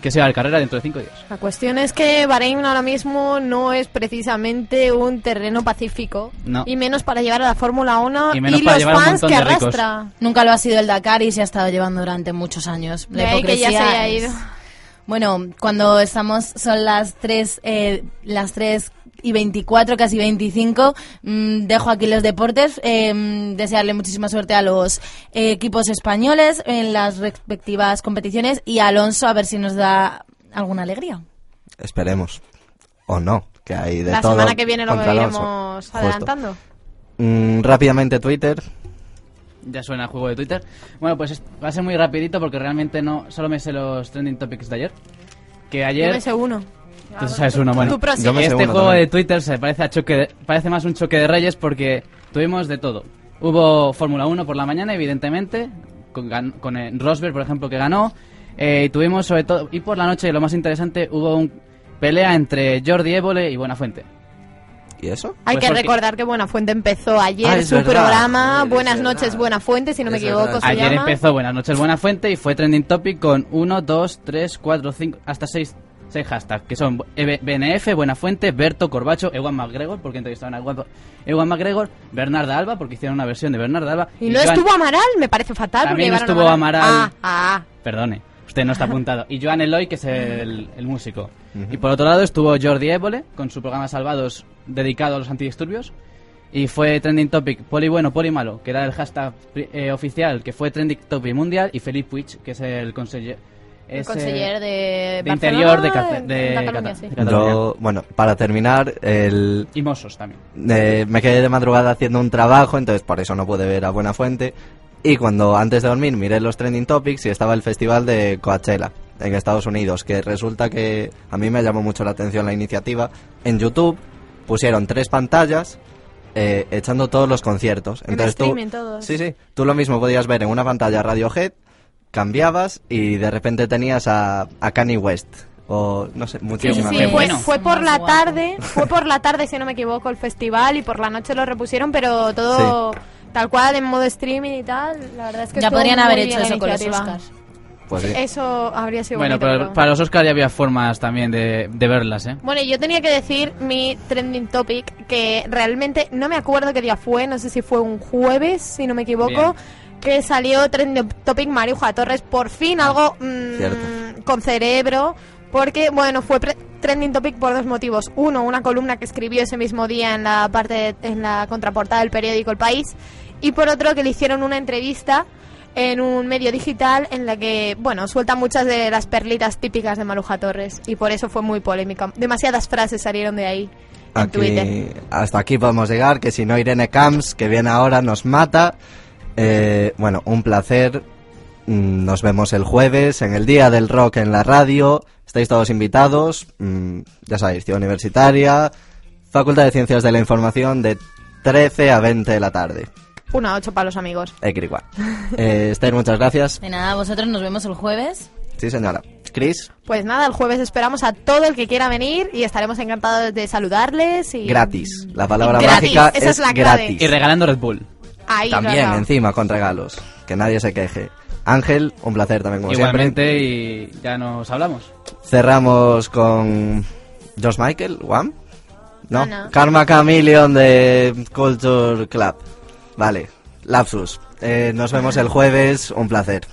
que se va a haber carrera dentro de cinco días.
La cuestión es que Bahrein ahora mismo no es precisamente un terreno pacífico.
No.
Y menos para llevar a la Fórmula 1
Y
y,
menos para
los
llevar a un
fans que
de
arrastra.
Nunca lo ha sido el Dakar y se ha estado llevando durante muchos años.
De
La
ahí que ya se
hipocresía
haya
es-
ido.
Bueno, cuando estamos, son las 3, eh, las 3 y 24, casi 25, mm, dejo aquí los deportes. eh, mm, desearle muchísima suerte a los eh, equipos españoles en las respectivas competiciones y a Alonso a ver si nos da alguna alegría.
Esperemos. O no, que hay de
La
todo.
semana que viene lo iremos adelantando.
Mm, rápidamente Twitter.
Ya suena el juego de Twitter. Bueno, pues es- va a ser muy rapidito porque realmente no solo me sé los trending topics de ayer. Que
Yo
ayer
me sé uno.
Tú sabes uno, bueno. Este
uno
juego
también.
de Twitter se parece a choque de- parece más un choque de reyes porque tuvimos de todo. Hubo Fórmula 1 por la mañana, evidentemente, con, eh, Rosberg, por ejemplo, que ganó. Eh, y tuvimos sobre todo, y por la noche lo más interesante, hubo un pelea entre Jordi Évole y Buenafuente.
¿Y eso?
Hay
Pues
que
porque-
recordar que Buenafuente empezó ayer
Ah,
su
verdad.
programa Buenas noches Buenafuente, si no me equivoco se
Ayer
llama.
empezó Buenas noches Buenafuente y fue trending topic con 1, 2, 3, 4, 5, hasta 6, hashtags, que son E BNF, Buenafuente, Berto, Corbacho, Ewan McGregor, porque entrevistaron a Ewan, Ewan McGregor, Bernarda Alba, porque hicieron una versión de Bernarda Alba.
Y no
Joan-
estuvo Amaral, me parece fatal. porque
También no
llevaron
estuvo
a
Amaral.
Ah, ah.
Perdone, usted no está apuntado. Y Joan Eloy, que es el, el músico. Y por otro lado estuvo Jordi Évole, con su programa Salvados, dedicado a los antidisturbios. Y fue trending topic poli bueno, poli malo, que era el hashtag eh, oficial, que fue trending topic mundial. Y Felipe Puig, que es el conseller...
El conseller de,
de Interior de, Cata- de
en Cataluña,
Cata-
sí.
de Cataluña.
Yo, bueno, para terminar, el,
Y Mossos también.
eh, me quedé de madrugada haciendo un trabajo, entonces por eso no pude ver a Buena Fuente. Y cuando antes de dormir miré los trending topics y estaba el festival de Coachella en Estados Unidos, que resulta que a mí me llamó mucho la atención la iniciativa. En YouTube pusieron tres pantallas eh, echando todos los conciertos.
En
Entonces tú,
streaming todos.
sí, sí, tú lo mismo podías ver en una pantalla Radiohead, cambiabas y de repente tenías a, a Kanye West o no sé,
Sí,
muchísimas
sí,
veces.
fue,
bueno.
fue por la
guapo.
tarde, fue por la tarde si no me equivoco el festival y por la noche lo repusieron, pero todo tal cual en modo streaming y tal, la verdad es que
Ya podrían
muy
haber hecho eso con los. Oscars.
Pues sí.
Eso habría sido
Bueno,
bonito,
pero
pero-
para los Oscars ya había formas también de, de verlas, ¿eh?
Bueno, y yo tenía que decir mi trending topic, que realmente no me acuerdo qué día fue, no sé si fue un jueves, si no me equivoco, que salió trending topic Mariuja Torres, por fin algo mm,
Cierto.
con cerebro, porque, bueno, fue pre- trending topic por dos motivos. Uno, una columna que escribió ese mismo día en la parte, en la contraportada del periódico El País, y por otro, que le hicieron una entrevista en un medio digital en la que, bueno, suelta muchas de las perlitas típicas de Maruja Torres y por eso fue muy polémica. Demasiadas frases salieron de ahí en Twitter.
Aquí, hasta aquí podemos llegar, que si no Irene Camps, que viene ahora, nos mata. Eh, bueno, un placer. Mm, Nos vemos el jueves en el Día del Rock en la radio. Estáis todos invitados. Mm, Ya sabéis, Ciudad Universitaria, Facultad de Ciencias de la Información, de 13 a 20 de la tarde.
Una ocho para los amigos.
Equirigual. Eh, Esther, muchas gracias.
De nada, vosotros nos vemos el jueves.
Sí, señora. Chris,
Pues nada, el jueves esperamos a todo el que quiera venir y estaremos encantados de saludarles y...
gratis. La palabra
Gratis,
mágica
esa
es,
es la clave.
gratis.
Y regalando Red Bull.
Ahí,
También,
claro.
encima, con regalos. Que nadie se queje. Ángel, un placer también, como
Igualmente,
siempre.
y ya nos hablamos.
Cerramos con Josh Michael,
No, no.
Karma Chameleon de Culture Club. Vale, lapsus. Eh, nos vemos el jueves, un placer.